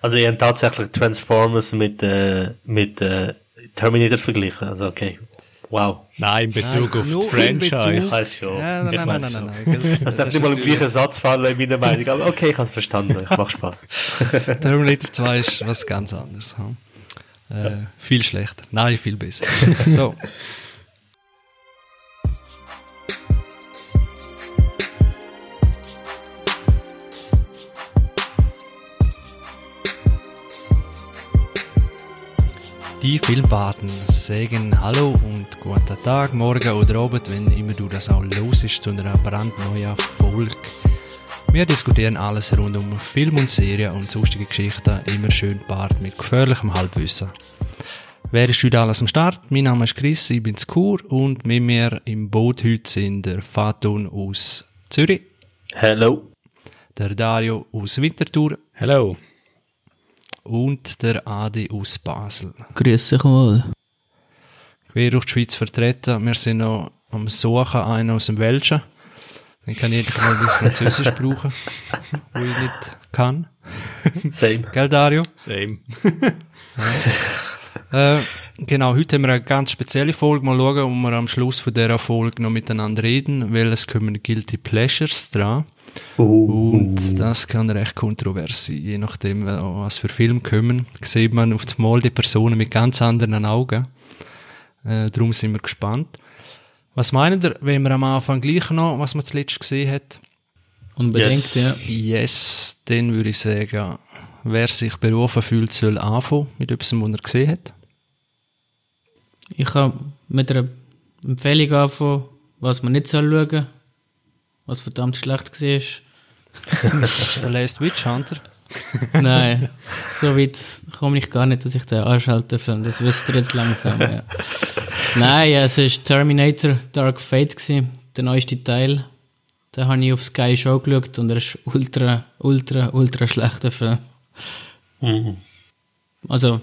Also, ihr habt tatsächlich Transformers mit, äh, mit äh, Terminator verglichen. Also, okay. Wow. Nein, in Bezug auf nur die Franchise. Weiß schon. Ja, nein, nein, nein, nein, schon. nein, nein. Das darf nicht mal im gleichen Satz fallen in meiner Meinung. Aber okay, ich habe es verstanden. Ich macht Spaß. Terminator 2 ist was ganz anderes. hm? Äh, viel schlechter. Nein, viel besser. so. Die Filmbaden sagen Hallo und guten Tag, Morgen oder Abend, wenn immer du das auch los ist, zu einer brandneuen Folge. Wir diskutieren alles rund um Film und Serien und sonstige Geschichten, immer schön paart mit gefährlichem Halbwissen. Wer ist heute alles am Start? Mein Name ist Chris, ich bin Kur und mit mir im Boot heute sind der Faton aus Zürich, Hello. der Dario aus Winterthur Hello. Und der Adi aus Basel. Grüß euch mal. Quer durch die Schweiz vertreten. Wir sind noch am Suchen einen aus dem Welschen. Dann kann ich endlich mal das Französisch brauchen, wo ich nicht kann. Same. Gell, Dario? Same. Äh, genau, heute haben wir eine ganz spezielle Folge. Mal schauen, ob wir am Schluss von dieser Folge noch miteinander reden, weil es kommen Guilty Pleasures dran. Uh, Und das kann recht kontrovers sein, je nachdem, äh, was für Filme kommen. Sieht man auf einmal die Personen mit ganz anderen Augen. Äh, darum sind wir gespannt. Was meint ihr, wenn wir am Anfang gleich noch, was man zuletzt gesehen hat? Unbedingt, Yes. ja. Yes, dann würde ich sagen, wer sich berufen fühlt, soll anfangen mit etwas, was er gesehen hat. Ich kann mit einer Empfehlung anfangen, was man nicht soll schauen, was verdammt schlecht war. The Last Witch Hunter. Nein, so weit komme ich gar nicht, dass ich den anschalten kann. Das wisst ihr jetzt langsam. Ja. Nein, ja, es war Terminator Dark Fate, gewesen, der neueste Teil. Den habe ich auf Sky Show geschaut und er ist ultra, ultra, ultra schlechter Film. Mhm. Also,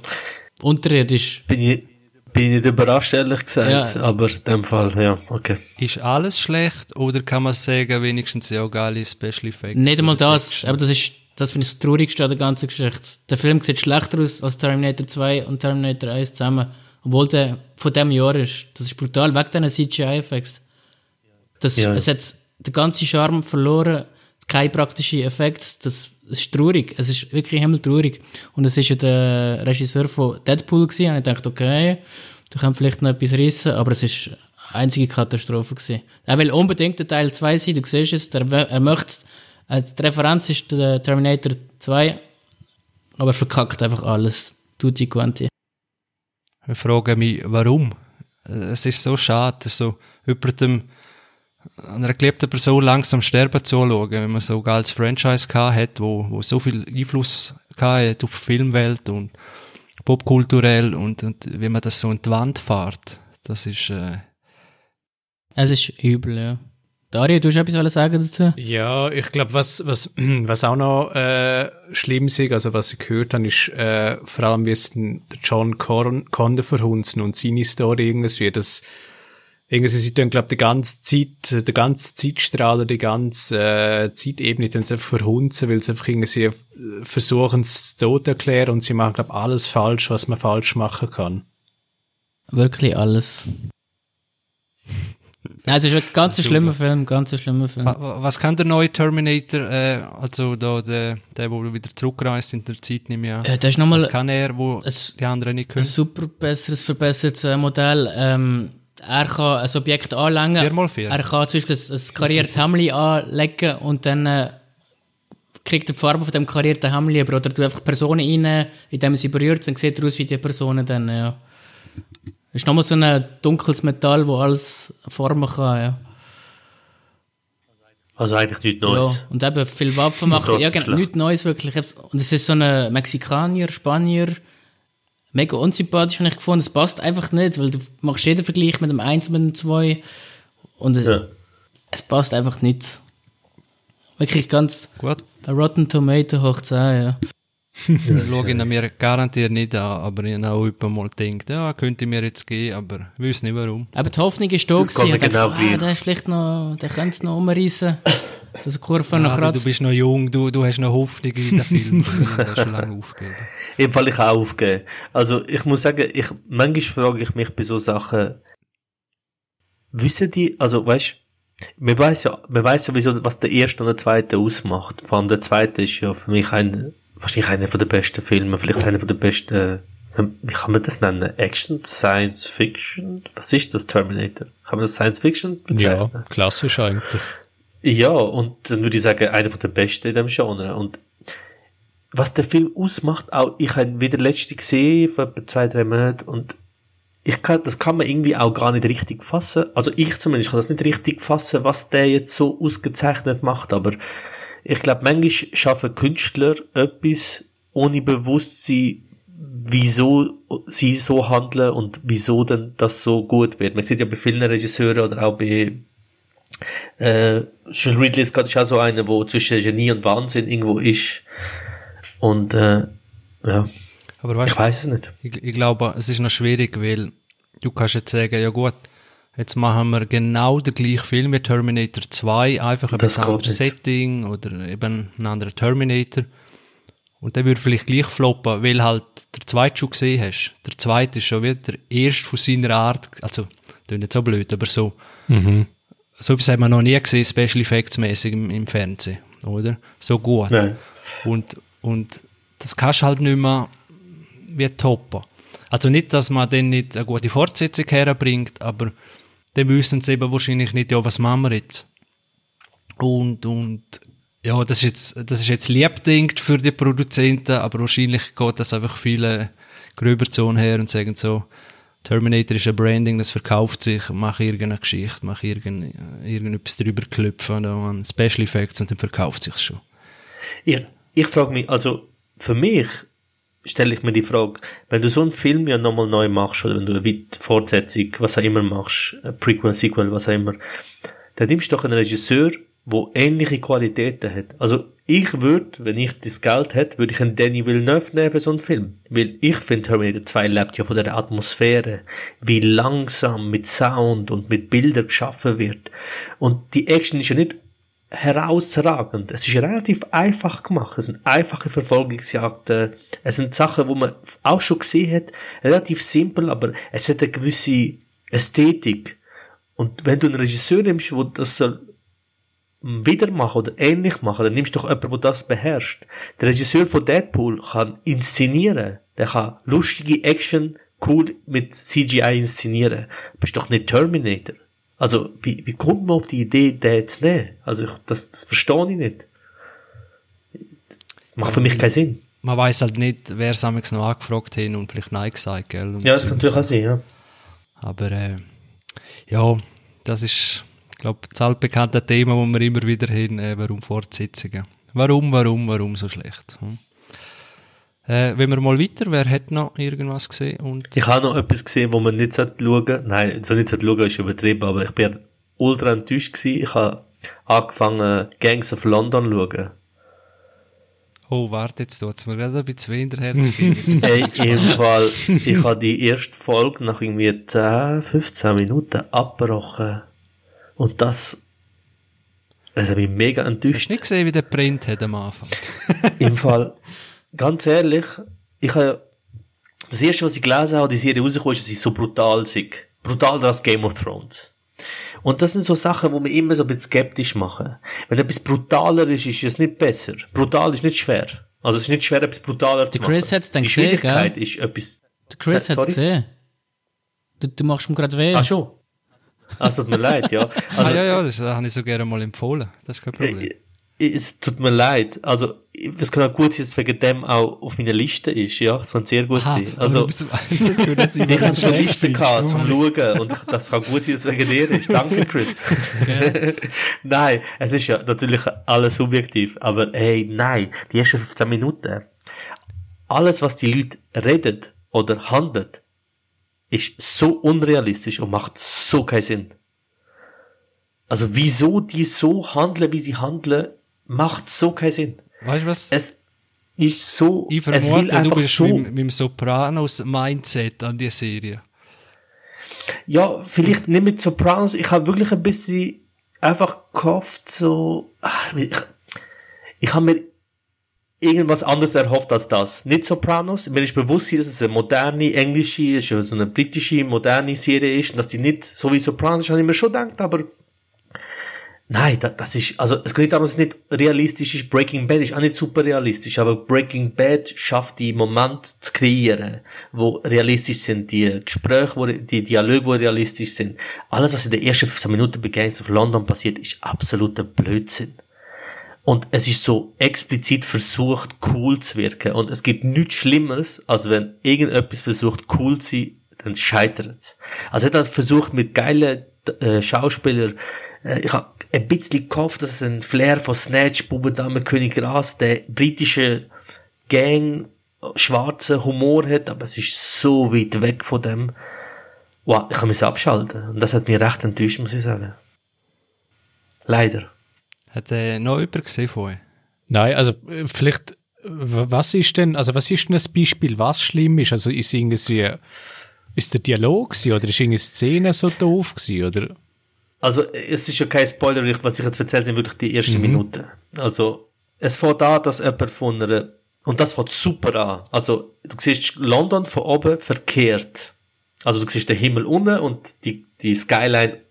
unterirdisch. Bin ich, bin ich nicht überrascht, ehrlich gesagt. Ja. Aber in dem Fall, ja, okay. Ist alles schlecht oder kann man sagen, wenigstens ja geile Special Effects? Nicht einmal das, Action? aber das ist, das finde ich das Traurigste an der ganzen Geschichte. Der Film sieht schlechter aus als Terminator 2 und Terminator 1 zusammen. Obwohl der von dem Jahr ist. Das ist brutal, wegen diesen CGI-Effekts. Das, Ja. Es hat den ganzen Charme verloren, keine praktischen Effekte. Das, das ist traurig. Es ist wirklich himmeltraurig. Und es ist ja der Regisseur von Deadpool gewesen. Und ich dachte, okay, da kann vielleicht noch etwas rissen, aber es ist eine einzige Katastrophe gewesen. Er will unbedingt der Teil 2 sein, du siehst es, er, er möchte äh, die Referenz ist der Terminator 2, aber er verkackt einfach alles. Tutti quanti. Ich frage mich, warum? Es ist so schade, so jemandem, einer geliebten Person langsam sterben zuschauen, wenn man so ein geiles Franchise gehabt hat, wo, wo so viel Einfluss gehabt hat auf die Filmwelt und popkulturell und, und wenn man das so in die Wand fährt, das ist, äh, Es ist übel, ja. Dario, du hast etwas sagen dazu? Ja, ich glaube, was, was, was auch noch äh, schlimm ist, also was ich gehört habe, ist äh, vor allem, wie es den John Con Conde verhunzen und seine Story irgendwie, dass irgendwie sie tun, glaube die ganze Zeit, der ganze Zeitstrahl oder die ganze äh, Zeitebene tun sie einfach verhunzen, weil sie einfach irgendwie äh, versuchen, es tot zu erklären und sie machen, glaube alles falsch, was man falsch machen kann. Wirklich alles. Nein, es ist wirklich ganz ein schlimmer Film, ganz ein schlimmer Film. wa- wa- was kann der neue Terminator, äh, also da, der, der, wo wieder zurückreist in der Zeit, nehme ich an. Äh, das ist nochmal Was kann er, wo es- die anderen nicht ein können? super besseres, verbessertes äh, Modell. Ähm, er kann ein Objekt anlängen. Vier mal vier. Er kann zum Beispiel ein, ein kariertes Hemd anlegen und dann äh, kriegt er die Farbe von dem karierten Hemd über. Oder du einfach Personen rein, indem er sie berührt, dann sieht er aus wie die Personen dann, ja. ist nochmal so ein dunkles Metall, wo alles formen kann, ja. Also eigentlich nichts Neues. Ja, und eben viel Waffen machen. Ja, genau, nichts Neues wirklich. Und es ist so ein Mexikaner, Spanier, mega unsympathisch, habe ich gefunden. Es passt einfach nicht, weil du machst jeden Vergleich mit dem 1 und mit dem 2 und es, Ja. es passt einfach nicht. Wirklich ganz Gut, der Rotten Tomato hoch 10, ja. dann schaue ich ihn mir garantiert nicht an, aber ich habe auch jemand mal gedacht, ja, könnte mir jetzt gehen, aber ich weiß nicht warum. Aber die Hoffnung ist da gewesen. mir Ich dachte, genau ah, der ist vielleicht noch, der könnte es noch umreißen. Das Kurve Ja, aber du bist noch jung, du, du hast noch Hoffnung in den Film. du schon lange aufgegeben. Im Fall ich auch aufgeben. Also ich muss sagen, ich, manchmal frage ich mich bei so Sachen, wissen die, also weißt, man weiß ja, man weiß sowieso, was der erste und der zweite ausmacht. Vor allem der zweite ist ja für mich ein, wahrscheinlich einer von der besten Filme, vielleicht einer von der besten, wie kann man das nennen? Action, Science Fiction? Was ist das Terminator? Kann man das Science Fiction Ja, bezeichnen? klassisch eigentlich. Ja, und dann würde ich sagen, einer von der besten in dem Genre. Und was der Film ausmacht, auch ich habe wieder letzte gesehen, vor etwa zwei, drei Monaten, und ich kann, das kann man irgendwie auch gar nicht richtig fassen. Also ich zumindest kann das nicht richtig fassen, was der jetzt so ausgezeichnet macht, aber ich glaube, manchmal schaffen Künstler etwas ohne Bewusstsein, wieso sie so handeln und wieso denn das so gut wird. Man sieht ja bei vielen Regisseuren oder auch bei äh, Sean Ridley Scott ist auch so einer, wo zwischen Genie und Wahnsinn irgendwo ist. Und äh, ja, Aber weißt ich weiß es nicht. Ich, ich glaube, es ist noch schwierig, weil du kannst jetzt sagen, ja gut, jetzt machen wir genau den gleichen Film wie Terminator 2, einfach ein anderes. Setting oder eben ein anderer Terminator. Und der würde vielleicht gleich floppen, weil halt der zweite schon gesehen hast. Der zweite ist schon wieder der erste von seiner Art, also, das nicht so blöd, aber so, Mhm. So etwas hat man noch nie gesehen, Special Effects mäßig im, im Fernsehen, oder? So gut. Nein. Und, und das kannst du halt nicht mehr wie toppen. Also nicht, dass man dann nicht eine gute Fortsetzung herbringt, aber dann wissen sie eben wahrscheinlich nicht, ja, was machen wir jetzt? Und, und, ja, das ist jetzt, das ist jetzt liebdingt für die Produzenten, aber wahrscheinlich geht das einfach viele gröber zu her und sagen so, Terminator ist ein Branding, das verkauft sich, mach irgendeine Geschichte, mach irgend, irgendetwas drüber klüpfen, da an Special Effects und dann verkauft sich's schon. Ich, ich frage mich, also für mich stelle ich mir die Frage, wenn du so einen Film ja nochmal neu machst oder wenn du eine Fortsetzung, was auch immer machst, ein Prequel, Sequel, was auch immer, dann nimmst du doch einen Regisseur, wo ähnliche Qualitäten hat. Also ich würde, wenn ich das Geld hätte, würde ich einen Danny Villeneuve nehmen für so einen Film. Weil ich finde, Terminator 2 lebt ja von der Atmosphäre, wie langsam mit Sound und mit Bildern geschaffen wird. Und die Action ist ja nicht herausragend. Es ist relativ einfach gemacht. Es sind einfache Verfolgungsjagden. Es sind Sachen, wo man auch schon gesehen hat. Relativ simpel, aber es hat eine gewisse Ästhetik. Und wenn du einen Regisseur nimmst, wo das soll wieder machen oder ähnlich machen, dann nimmst du doch jemanden, der das beherrscht. Der Regisseur von Deadpool kann inszenieren. Der kann lustige Action cool mit CGI inszenieren. Du bist doch nicht Terminator. Also, wie, wie kommt man auf die Idee, den zu nehmen? Also, ich, das, das verstehe ich nicht. Macht für mich keinen Sinn. man weiß halt nicht, wer es noch angefragt hat und vielleicht Nein gesagt, gell? Und Ja, das kann natürlich so. auch sein, ja. Aber äh, ja, das ist, glaube das altbekannte Thema, wo wir immer wieder hin, äh, warum Fortsetzungen. Warum, warum, warum so schlecht? Hm? Äh, wenn wir mal weiter, wer hat noch irgendwas gesehen? Und Ich habe noch etwas gesehen, wo man nicht schauen sollte. Nein, so nicht sollte schauen, ist übertrieben, aber ich bin ultra enttäuscht gewesen. Ich habe angefangen, Gangs of London zu schauen. oh, warte, jetzt tut's mir gerade ein bisschen weh in der Herz. Ey, im Fall, ich habe die erste Folge nach irgendwie 10, 15 Minuten abgebrochen. Und das, das hat mich mega Hast enttäuscht. du nicht gesehen, wie der Print hat am Anfang? Im Fall, ganz ehrlich, ich habe, das erste, was ich gelesen habe, die Serie rausgekommen ist, dass sie so brutal sind. Brutaler als Game of Thrones. Und das sind so Sachen, wo wir immer so ein bisschen skeptisch machen. Wenn etwas brutaler ist, ist es nicht besser. Brutal ist nicht schwer. Also es ist nicht schwer, etwas brutaler zu machen. Chris hat's dann Die gesehen, Schwierigkeit ist etwas... Der Chris Äh, hat's sorry? gesehen. Du, du machst ihm gerade weh. Ah, schon? Ah, es tut mir leid, ja. Also, ah, ja, ja, das habe ich so gerne mal empfohlen. Das ist kein Problem. Äh, Es tut mir leid. Also, es kann auch gut sein, dass wegen dem auch auf meiner Liste ist, ja. Es kann sehr gut Aha, sein. Also, bist- das gehört ich habe so eine Liste gehabt, zum Schauen. Und das kann gut sein, dass es wegen dir ist. Danke, Chris. nein, es ist ja natürlich alles subjektiv. Aber ey, nein, die ersten 15 Minuten. Alles, was die Leute reden oder handeln, ist so unrealistisch und macht so keinen Sinn. Also, wieso die so handeln, wie sie handeln, macht so keinen Sinn. Weißt du was? Es ist so, ich es will vermute, du einfach bist so, mit, mit dem Sopranos-Mindset an die Serie. ja, vielleicht nicht mit Sopranos, ich habe wirklich ein bisschen, einfach gehofft, so, ach, ich, ich habe mir irgendwas anderes erhofft als das. Nicht Sopranos. Mir ist bewusst, dass es eine moderne englische, so eine britische moderne Serie ist und dass die nicht so wie Sopranos habe ich mir schon gedacht, aber Nein, das, das ist, also es geht nicht darum, dass es nicht realistisch ist. Breaking Bad ist auch nicht super realistisch, aber Breaking Bad schafft die Moment zu kreieren, wo realistisch sind, die Gespräche, wo, die Dialoge, wo realistisch sind. Alles, was in den ersten 15 Minuten bei Gangs of London passiert, ist absoluter Blödsinn. Und es ist so explizit versucht, cool zu wirken. Und es gibt nichts Schlimmeres, als wenn irgendetwas versucht, cool zu sein, dann scheitert es. Also er hat versucht, mit geilen äh, Schauspielern äh, ich habe ein bisschen gehofft, dass es ein Flair von Snatch, Bubendame, König Gras, der britische Gang, schwarzen Humor hat, aber es ist so weit weg von dem. Wow, ich kann mich abschalten. Und das hat mich recht enttäuscht, muss ich sagen. Leider. Hat äh, noch jemand gesehen vorher? Nein, also äh, vielleicht, was ist denn, also was ist denn ein Beispiel, was schlimm ist? Also ist irgendwie, ist der Dialog gewesen, oder ist irgendeine Szene so doof gewesen, oder? Also, es ist ja kein Spoiler, was ich jetzt erzähle, sind wirklich die ersten mhm. Minuten. Also, es fängt an, dass jemand von einer, und das fängt super an. Also, du siehst London von oben verkehrt. Also, du siehst den Himmel unten und die, die Skyline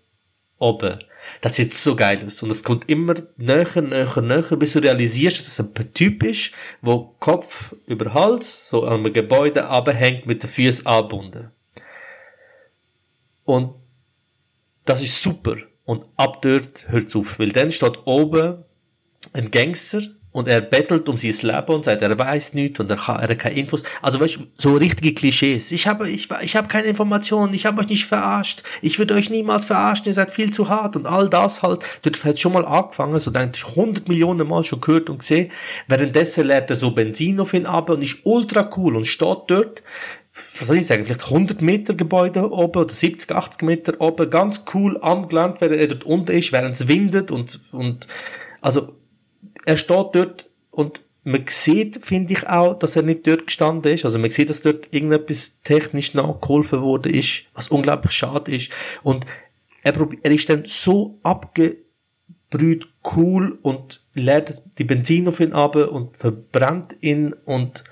oben. Das sieht so geil aus. Und es kommt immer näher, näher, näher, bis du realisierst, dass es ein Typ ist, wo Kopf über Hals, so an einem Gebäude abhängt, mit den Füßen angebunden. Und das ist super. Und ab dort hört es auf. Weil dann steht oben ein Gangster und er bettelt um sein Leben und sagt, er weiß nichts und er, kann, er hat keine Infos. Also weißt du, so richtige Klischees. Ich habe, ich, ich habe keine Informationen, ich habe euch nicht verarscht, ich würde euch niemals verarschen, ihr seid viel zu hart und all das halt. Dort hat schon mal angefangen, so denkt ich 100 Millionen Mal schon gehört und gesehen. Währenddessen lernt er so Benzin auf ihn ab und ist ultra cool und steht dort was soll ich sagen, vielleicht 100 Meter Gebäude oben oder 70, 80 Meter oben, ganz cool angelangt, während er dort unten ist, während es windet und, und, also, er steht dort und man sieht, finde ich auch, dass er nicht dort gestanden ist. Also man sieht, dass dort irgendetwas technisch nachgeholfen worden ist, was unglaublich schade ist. Und er, er ist dann so abgebrüht cool und lädt die Benzin auf ihn ab und verbrennt ihn und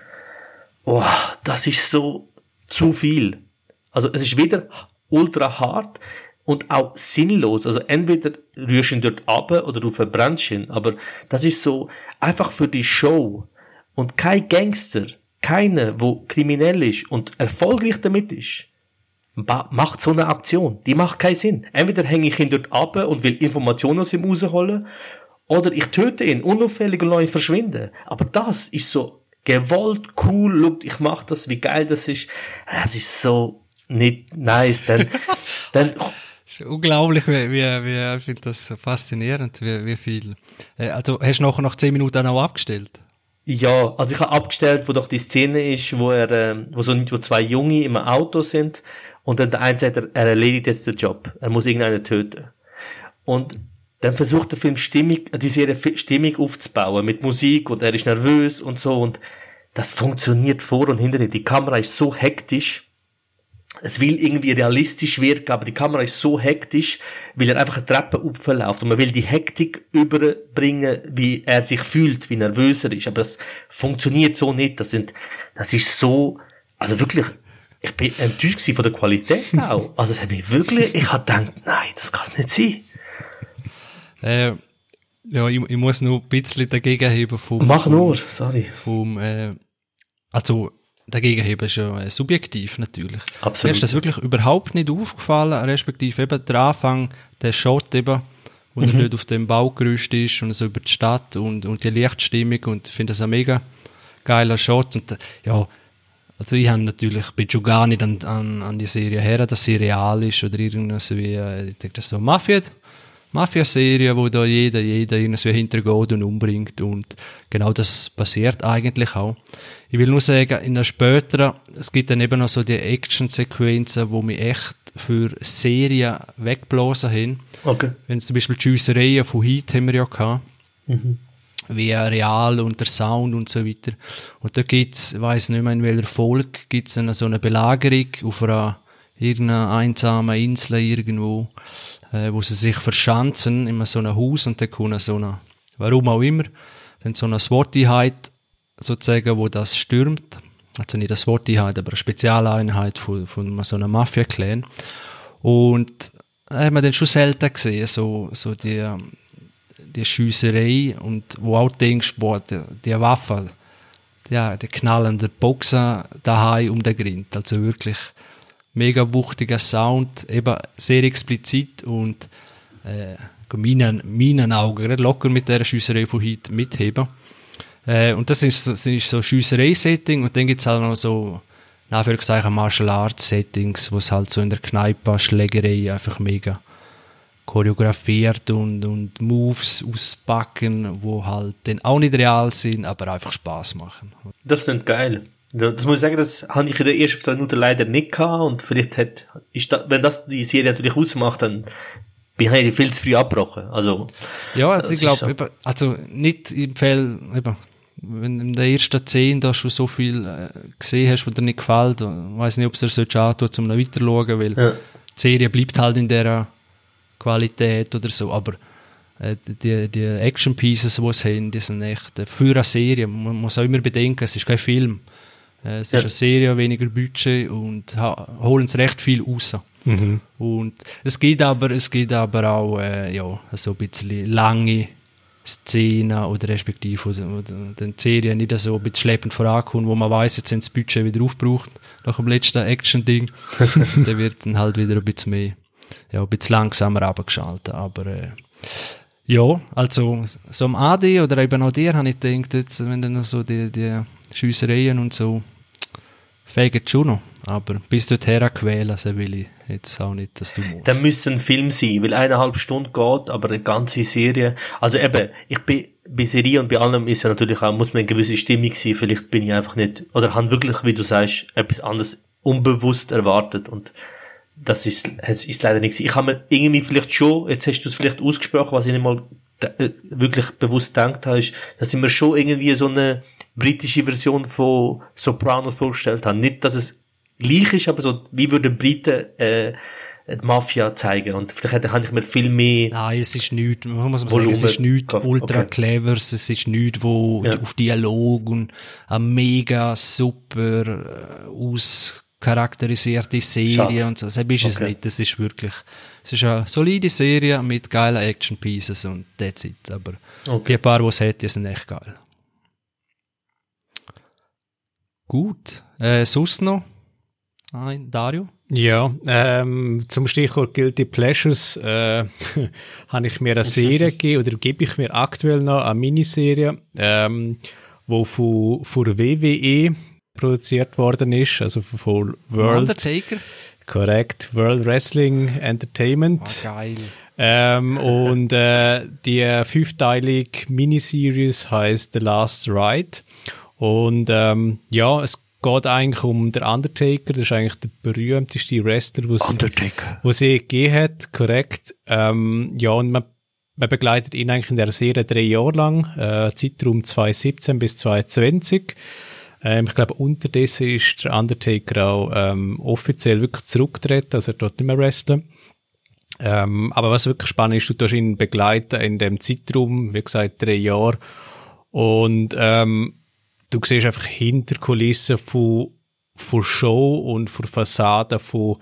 oh, das ist so zu viel. Also es ist wieder ultra hart und auch sinnlos. Also entweder rührst ihn dort ab oder du verbrennst ihn. Aber das ist so einfach für die Show. Und kein Gangster, keiner, wo kriminell ist und erfolgreich damit ist, macht so eine Aktion. Die macht keinen Sinn. Entweder hänge ich ihn dort ab und will Informationen aus ihm rausholen, oder ich töte ihn unauffällig und lasse ihn verschwinden. Aber das ist so gewollt, cool, look, ich mach das, wie geil das ist. Das ist so nicht nice. Dann, dann, ist unglaublich, wie, wie, wie ich finde das faszinierend, wie, wie viel. Äh, also, hast du nachher nach zehn Minuten auch abgestellt? Ja, also ich habe abgestellt, wo doch die Szene ist, wo er, äh, wo so wo zwei Junge im Auto sind und dann der eine sagt, er, er erledigt jetzt den Job. Er muss irgendeinen töten. Und dann versucht der Film Stimmung, die Serie Stimmung aufzubauen mit Musik und er ist nervös und so und das funktioniert vor und hinter nicht. Die Kamera ist so hektisch. Es will irgendwie realistisch wirken, aber die Kamera ist so hektisch, weil er einfach eine Treppe aufläuft und man will die Hektik überbringen, wie er sich fühlt, wie nervös er ist. Aber das funktioniert so nicht. Das sind, das ist so, also wirklich, ich bin enttäuscht von der Qualität auch. Also es hat mich wirklich, ich habe gedacht, nein, das kann es nicht sein. Äh, ja, ich, ich, muss nur ein bisschen dagegen heben vom... Mach nur, sorry. Vom, äh, also, dagegen heben ist ja äh, subjektiv natürlich. Absolut. Mir ist das wirklich überhaupt nicht aufgefallen, respektive eben der Anfang, der Shot eben, wo mhm. er dort auf dem Baugerüst ist und so über die Stadt und, und die Lichtstimmung und ich finde das ein mega geiler Shot und ja, also ich habe natürlich, bin schon gar nicht an, an, an die Serie her, dass sie real ist oder irgendwas wie, äh, ich denke, das ist so Mafia, Mafia-Serie, wo da jeder, jeder irgendwie hintergeht und umbringt und genau das passiert eigentlich auch. Ich will nur sagen, in der späteren, es gibt dann eben noch so die Action-Sequenzen, wo mich echt für Serien wegblasen haben. Okay. Wenn zum Beispiel die Schiessereien von Heat haben wir ja gehabt. Mhm. Wie Real und der Sound und so weiter. Und da gibt's, ich weiss nicht mehr in welcher Folge, gibt's dann so eine Belagerung auf einer irgendeiner einsamen Insel irgendwo äh, wo sie sich verschanzen in so einem Haus und dann kommt so eine, warum auch immer, dann so eine SWAT-Einheit sozusagen, wo das stürmt. Also nicht eine SWAT-Einheit, aber eine Spezialeinheit von, von so einer Mafia-Clan. Und da haben wir dann schon selten gesehen, so, so die, die Schiesserei und wo auch denkst, boah, die, die Waffe, ja, der knallende Boxer daheim um den Grind. Also wirklich mega wuchtiger Sound, eben sehr explizit und äh, meinen, meinen Augen locker mit der Schiesserei von heute mitheben. Äh, und das ist, das ist so Schiesserei-Setting und dann gibt's halt noch so in Anführungszeichen Martial Arts Settings, wo es halt so in der Kneipe Schlägerei einfach mega choreografiert und, und Moves auspacken, wo halt dann auch nicht real sind, aber einfach Spaß machen. Das ist geil. Das muss ich sagen, das habe ich in der ersten zwei Minuten leider nicht gehabt und vielleicht hat, ist da, wenn das die Serie natürlich ausmacht, dann bin ich viel zu früh abgebrochen. Also, ja, also ich glaube, so. also nicht im Fall, eben, wenn in der ersten Szene da schon so viel äh, gesehen hast, was dir nicht gefällt, weiß nicht, ob es dir so antun, um noch weiter zu schauen, weil ja. die Serie bleibt halt in dieser Qualität oder so, aber äh, die, die Action Pieces, die sie haben, die sind echt äh, für eine Serie. Man muss auch immer bedenken, es ist kein Film. Äh, es ja. ist eine Serie, weniger Budget und holen es recht viel raus. Mhm. Und es gibt aber, es gibt aber auch äh, ja, so ein bisschen lange Szenen oder respektive wo, wo die Serie nicht so ein bisschen schleppend vorankommt, wo man weiß, jetzt sind das Budget wieder aufgebraucht nach dem letzten Action-Ding. dann wird dann halt wieder ein bisschen mehr, ja, ein bisschen langsamer abgeschaltet. Aber äh, ja, also so am AD oder eben auch dir habe ich gedacht, jetzt, wenn dann so die, die Schiessereien und so fegen schon noch. Aber bis dorthin quälen, also will ich jetzt auch nicht, dass du musst. Dann müssen ein Film sein, weil eineinhalb Stunden geht, aber eine ganze Serie. Also eben, ich bin, bei Serie und bei allem ist ja natürlich auch, muss man eine gewisse Stimmung sein. Vielleicht bin ich einfach nicht, oder habe wirklich, wie du sagst, etwas anderes unbewusst erwartet und das ist, ist leider nicht. Ich habe mir irgendwie vielleicht schon, jetzt hast du es vielleicht ausgesprochen, was ich nicht mal äh, wirklich bewusst gedacht habe, ist, dass ich mir schon irgendwie so eine britische Version von Sopranos vorgestellt habe. Nicht, dass es gleich ist, aber so, wie würden Briten äh, die Mafia zeigen. Und vielleicht kann ich mir viel mehr. Nein, es ist nichts, man muss sagen, es ist nichts ultra okay. cleveres, es ist nichts, wo ja. auf Dialog und eine mega super äh, aus charakterisierte Serie Schade. und so. Das ist okay. es nicht. Das ist wirklich, es ist eine solide Serie mit geilen Action Pieces und that's it. Aber okay. die paar, die es hat, die sind echt geil. Gut. Äh, sonst noch? Ein Dario? Ja, ähm, zum Stichwort Guilty Pleasures äh, habe ich mir eine Serie gegeben oder gebe ich mir aktuell noch eine Miniserie, ähm, wo von, von WWE produziert worden ist, also von World. Undertaker? Korrekt, World Wrestling Entertainment. Oh, geil. Ähm, und äh, die fünfteilige Miniseries heißt The Last Ride. Und ähm, ja, es geht eigentlich um den Undertaker. Das ist eigentlich der berühmteste Wrestler, was sie gegeben hat. Korrekt. Ähm, ja, und man, man begleitet ihn eigentlich in der Serie drei Jahre lang, äh, Zeitraum 2017 bis 2020. Ähm, ich glaube, unterdessen ist der Undertaker auch ähm, offiziell wirklich zurückgetreten, also er dort nicht mehr wrestlen. Ähm, aber was wirklich spannend ist, du tust ihn begleiten in dem Zeitraum, wie gesagt, drei Jahre. Und ähm, du siehst einfach Hinterkulissen von, von Show und von Fassaden von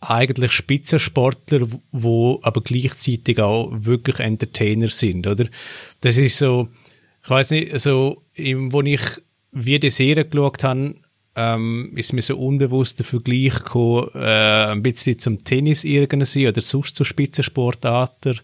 eigentlich Spitzensportler, wo aber gleichzeitig auch wirklich Entertainer sind, oder? Das ist so, ich weiß nicht, so, wo ich wie die Serie geschaut habe, ähm, ist mir so unbewusst der Vergleich gekommen, äh, ein bisschen zum Tennis irgendwie oder sonst zu Spitzensportarten.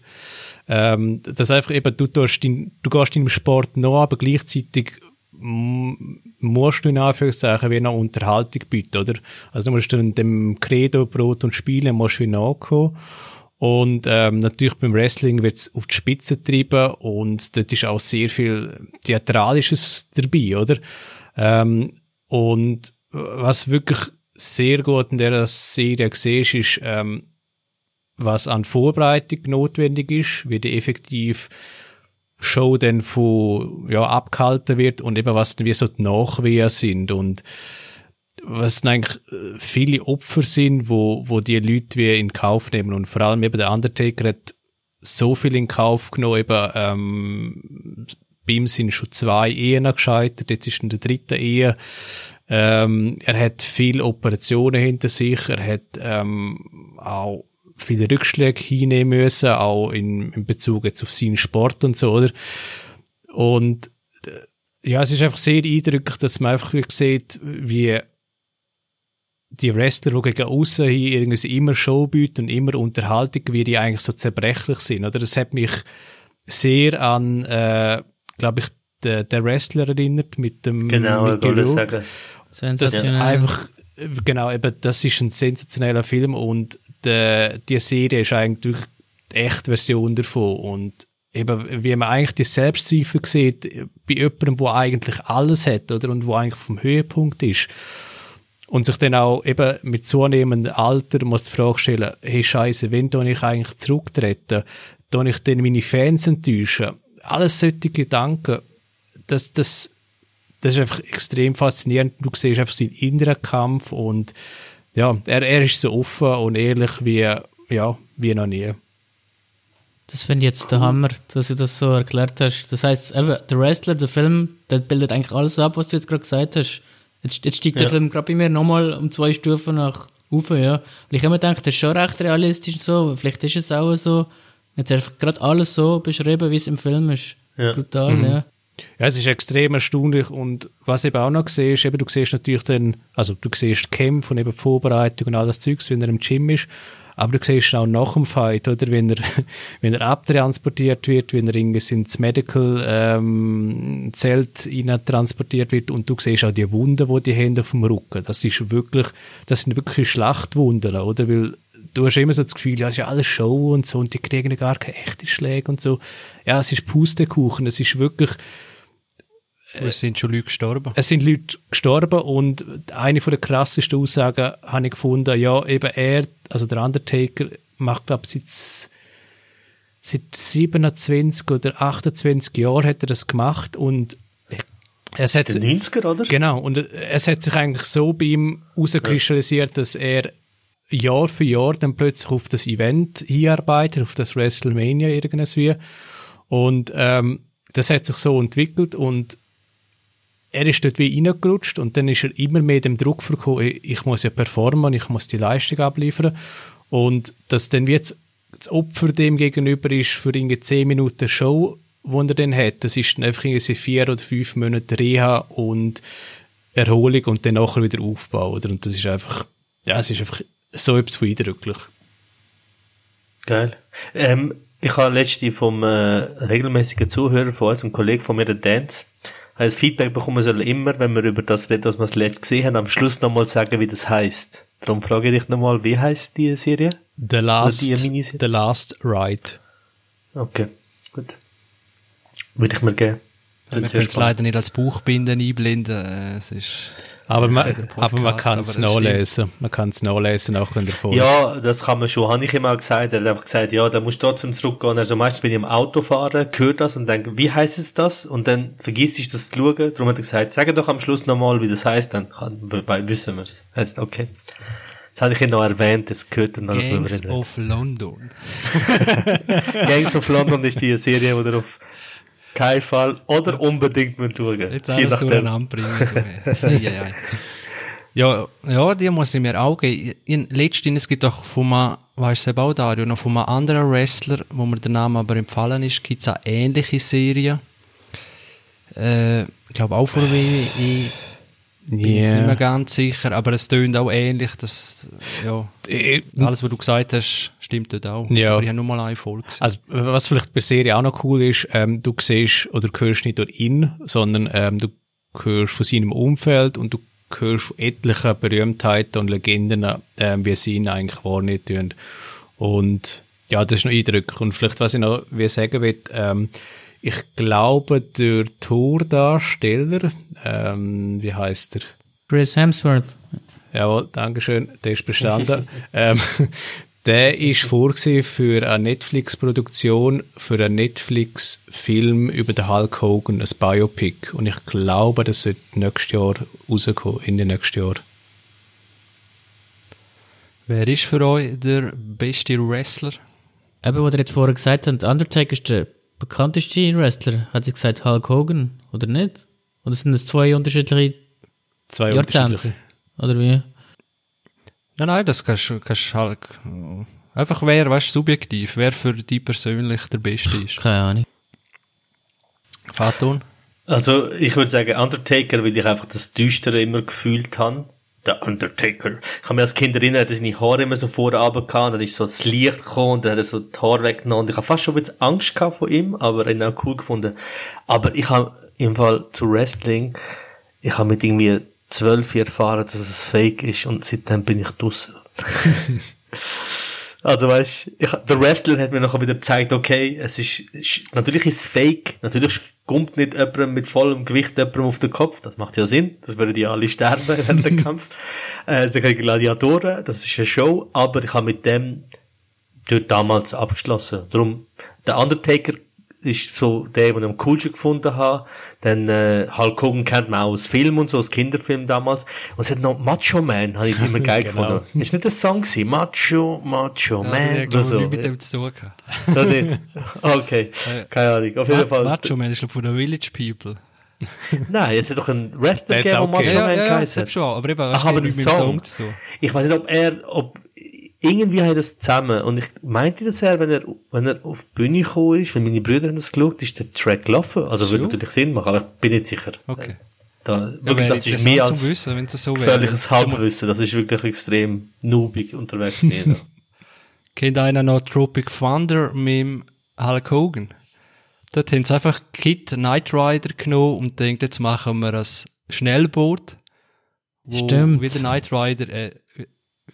Ähm, das einfach eben, du, dein, du gehst deinem Sport nach, aber gleichzeitig musst du in Anführungszeichen wie eine Unterhaltung bieten, oder? Also du musst in dem Credo, Brot und Spielen musst du wie nachkommen. Und ähm, natürlich beim Wrestling wird es auf die Spitze getrieben und dort ist auch sehr viel Theatralisches dabei, oder? Ähm, und was wirklich sehr gut in der Serie siehst, ist, ähm, was an Vorbereitung notwendig ist, wie die effektiv Show dann von, ja, abgehalten wird und eben was dann wie so die Nachwehen sind und was eigentlich äh, viele Opfer sind, wo, wo die Leute wie in Kauf nehmen. Und vor allem eben der Undertaker hat so viel in Kauf genommen, eben, ähm, bei ihm sind schon zwei Ehen gescheitert, jetzt ist in der dritten Ehe. Ähm, er hat viele Operationen hinter sich, er hat ähm, auch viele Rückschläge hinnehmen müssen, auch in, in Bezug jetzt auf seinen Sport und so, oder? Und äh, ja, es ist einfach sehr eindrücklich, dass man einfach sieht, wie die Wrestler, die gegen außen hin irgendwie immer Show bieten und immer Unterhaltung, wie die eigentlich so zerbrechlich sind, oder? Das hat mich sehr an, äh, glaube ich, der, der Wrestler erinnert mit dem Genau, mit ich sagen. das ist einfach, genau, eben, das ist ein sensationeller Film und de, die Serie ist eigentlich die echte Version davon und eben, wie man eigentlich die Selbstzweifel sieht bei jemandem, der eigentlich alles hat, oder, und wo eigentlich vom Höhepunkt ist. Und sich dann auch eben mit zunehmendem Alter muss die Frage stellen, hey Scheiße, wenn tue ich eigentlich zurücktreten? Tue ich denn meine Fans enttäuschen? Alles solche Gedanken, das, das, das ist einfach extrem faszinierend. Du siehst einfach seinen inneren Kampf und ja, er, er ist so offen und ehrlich wie, ja, wie noch nie. Das finde ich jetzt der Hammer, dass du das so erklärt hast. Das heißt, der Wrestler, der Film, der bildet eigentlich alles ab, was du jetzt gerade gesagt hast. Jetzt, jetzt steigt der Ja. Film gerade bei mir nochmal um zwei Stufen nach rauf, ja. Weil ich immer denke, das ist schon recht realistisch und so, vielleicht ist es auch so. Jetzt einfach gerade alles so beschrieben, wie es im Film ist. Ja. Brutal, ja. Ja, es ist extrem erstaunlich. Und was eben auch noch siehst, eben du siehst natürlich dann, also du siehst Kämpfe und eben die Vorbereitung und all das Zeugs, wenn er im Gym ist, aber du siehst auch nach dem Fight, oder, wenn er, wenn er abtransportiert wird, wenn er irgendwie ins Medical ähm, Zelt transportiert wird. Und du siehst auch die Wunden, die die Hände auf dem Rücken, das ist wirklich, das sind wirklich Schlachtwunden, oder, weil du hast immer so das Gefühl, ja, es ist ja alles Show und so und die kriegen ja gar keine echten Schläge und so. Ja, es ist Pustekuchen, es ist wirklich, Es sind schon Leute gestorben. es sind Leute gestorben und eine von der krassesten Aussagen habe ich gefunden, ja, eben er, also der Undertaker, macht, glaube ich, seit, seit 27 oder 28 Jahren hat er das gemacht und es hat, Der 90er, oder? Genau, und es hat sich eigentlich so bei ihm herauskristallisiert, dass er Jahr für Jahr dann plötzlich auf das Event hinarbeitet, auf das WrestleMania irgendwie. Und ähm, das hat sich so entwickelt und er ist dort wie reingerutscht und dann ist er immer mehr dem Druck verkommen, ich- muss ja performen, ich muss die Leistung abliefern. Und dass dann jetzt das Opfer dem gegenüber ist für irgendwie 10 Minuten Show, die er dann hat, das ist dann einfach irgendwie vier oder fünf Monate Reha und Erholung und dann nachher wieder Aufbau. Oder? Und das ist einfach, ja, es ist einfach so etwas von eindrücklich. Geil. Ähm, ich habe letzte vom äh, regelmäßigen Zuhörer von uns, einem Kollegen von mir, der Dance, als Feedback bekommen soll immer, wenn wir über das reden, was wir das letzte gesehen haben, am Schluss nochmal sagen, wie das heißt. Darum frage ich dich nochmal, wie heißt die Serie? The Last? The Last Ride. Okay, gut. Würde ich mir geben. Wir Sehr können es leider nicht als Buchbinden einblenden. äh, Es ist Aber man, Podcast, aber man kann es nachlesen. Man kann es nachlesen nachher in der Folge. Ja, das kann man schon. Habe ich immer gesagt. Er hat einfach gesagt, ja, da musst du trotzdem zurückgehen. Also meistens bin ich im Auto fahren, höre das und denke, wie heißt es das? Und dann vergisst ich das zu schauen. Darum hat er gesagt, sag doch am Schluss nochmal, wie das heißt, dann kann, wobei wissen wir es. Jetzt, okay. Jetzt habe ich ihn noch erwähnt, jetzt gehört er noch, dass wir Gangs of London. Gangs of London ist die Serie, die ihr auf keinen Fall oder unbedingt müsst schauen. Jetzt Je alles durcheinander bringen. ei, ei. ja, ja, die muss ich mir auch geben. In, letztens, es gibt auch von einem, weißt du, auch Dario, noch von einem anderen Wrestler, wo mir der Name aber empfallen ist, gibt es eine ähnliche Serie. Äh, ich glaube auch von WWE. Bin jetzt nicht mehr ganz sicher, aber es tönt auch ähnlich, dass, ja, Äh, alles, was du gesagt hast, stimmt dort auch. Ja. Aber ich habe nur mal eine Folge gesehen. Also, was vielleicht bei Serie auch noch cool ist, ähm, du siehst oder hörst nicht nur ihn, sondern ähm, du hörst von seinem Umfeld und du hörst von etlichen Berühmtheiten und Legenden, ähm, wie sie ihn eigentlich wahrnehmen tun. Und ja, das ist noch eindrücklich. Und vielleicht, was ich noch wie sagen will, ähm, ich glaube, der Tordarsteller, ähm, wie heißt er? Chris Hemsworth. Jawohl, Dankeschön, der ist bestanden. ähm, der ist vorgesehen für eine Netflix-Produktion, für einen Netflix-Film über den Hulk Hogan, ein Biopic. Und ich glaube, das wird nächstes Jahr rauskommen, in den nächsten Jahr. Wer ist für euch der beste Wrestler? Eben, was ihr jetzt vorher gesagt habt, Undertaker ist der bekannteste Wrestler. Hat sie gesagt Hulk Hogan, oder nicht? Oder sind das zwei unterschiedliche Zwei Jahrzehnte? unterschiedliche. Oder wie? Nein, nein, das kannst du kannst halt, einfach wer, weißt du, subjektiv, wer für dich persönlich der Beste ist. Keine Ahnung. Faton? Also, ich würde sagen Undertaker, weil ich einfach das Düstere immer gefühlt habe. Der Undertaker. Ich kann mich als Kind erinnern, dass seine Haare immer so vorne runter und dann ist so das Licht gekommen und dann hat er so die Haare weggenommen und ich habe fast schon ein bisschen Angst gehabt von ihm, aber ihn auch cool gefunden. Aber ich habe im Fall zu Wrestling, ich habe mit irgendwie zwölf erfahren, dass es fake ist und seitdem bin ich draussen. Also weißt, ich, der Wrestler hat mir noch wieder gezeigt, okay, es ist, ist natürlich ist es fake, natürlich kommt nicht jemand mit vollem Gewicht jemandem auf den Kopf, das macht ja Sinn, das würden die alle sterben während dem Kampf. Äh, sie kriegen Gladiatoren, das ist eine Show, aber ich habe mit dem dort damals abgeschlossen. Darum, der Undertaker ist so der, den ich am coolsten gefunden habe. Dann äh, Hulk Hogan kennt man auch aus Film und so, aus Kinderfilm damals. Und es hat noch Macho Man, habe ich immer geil Genau. gefunden. Ist nicht ein Song gewesen? Macho, Macho Ja, Man der oder glaube so. ich mit dem zu tun gehabt. Da nicht. Okay, keine Ahnung. Auf jeden Ma Fall. Macho Man ist glaub ich, von den Village People. Nein, es hat doch einen Wrestler gegeben, der Macho gegeben. Man ja, ja, geheißen hat. schon, aber eben, Ach, aber dem Song. Song zu. Ich weiß nicht, ob er, ob, irgendwie haben das zusammen. Und ich meinte das er, wenn er, wenn er auf die Bühne gekommen ist, wenn meine Brüder haben das geschaut, ist der Track gelaufen. Also würde Schon? natürlich Sinn machen, aber ich bin nicht sicher. Okay. Da, Ja, wirklich, wäre das ist mehr als Wissen, so wäre. gefährliches Halbwissen. Das ist wirklich extrem noobig unterwegs. ja. Kennt einer noch Tropic Thunder mit dem Hulk Hogan? Dort haben sie einfach Kid Knight Rider genommen und denkt, jetzt machen wir ein Schnellboot, wo Stimmt. wie der Knight Rider, äh,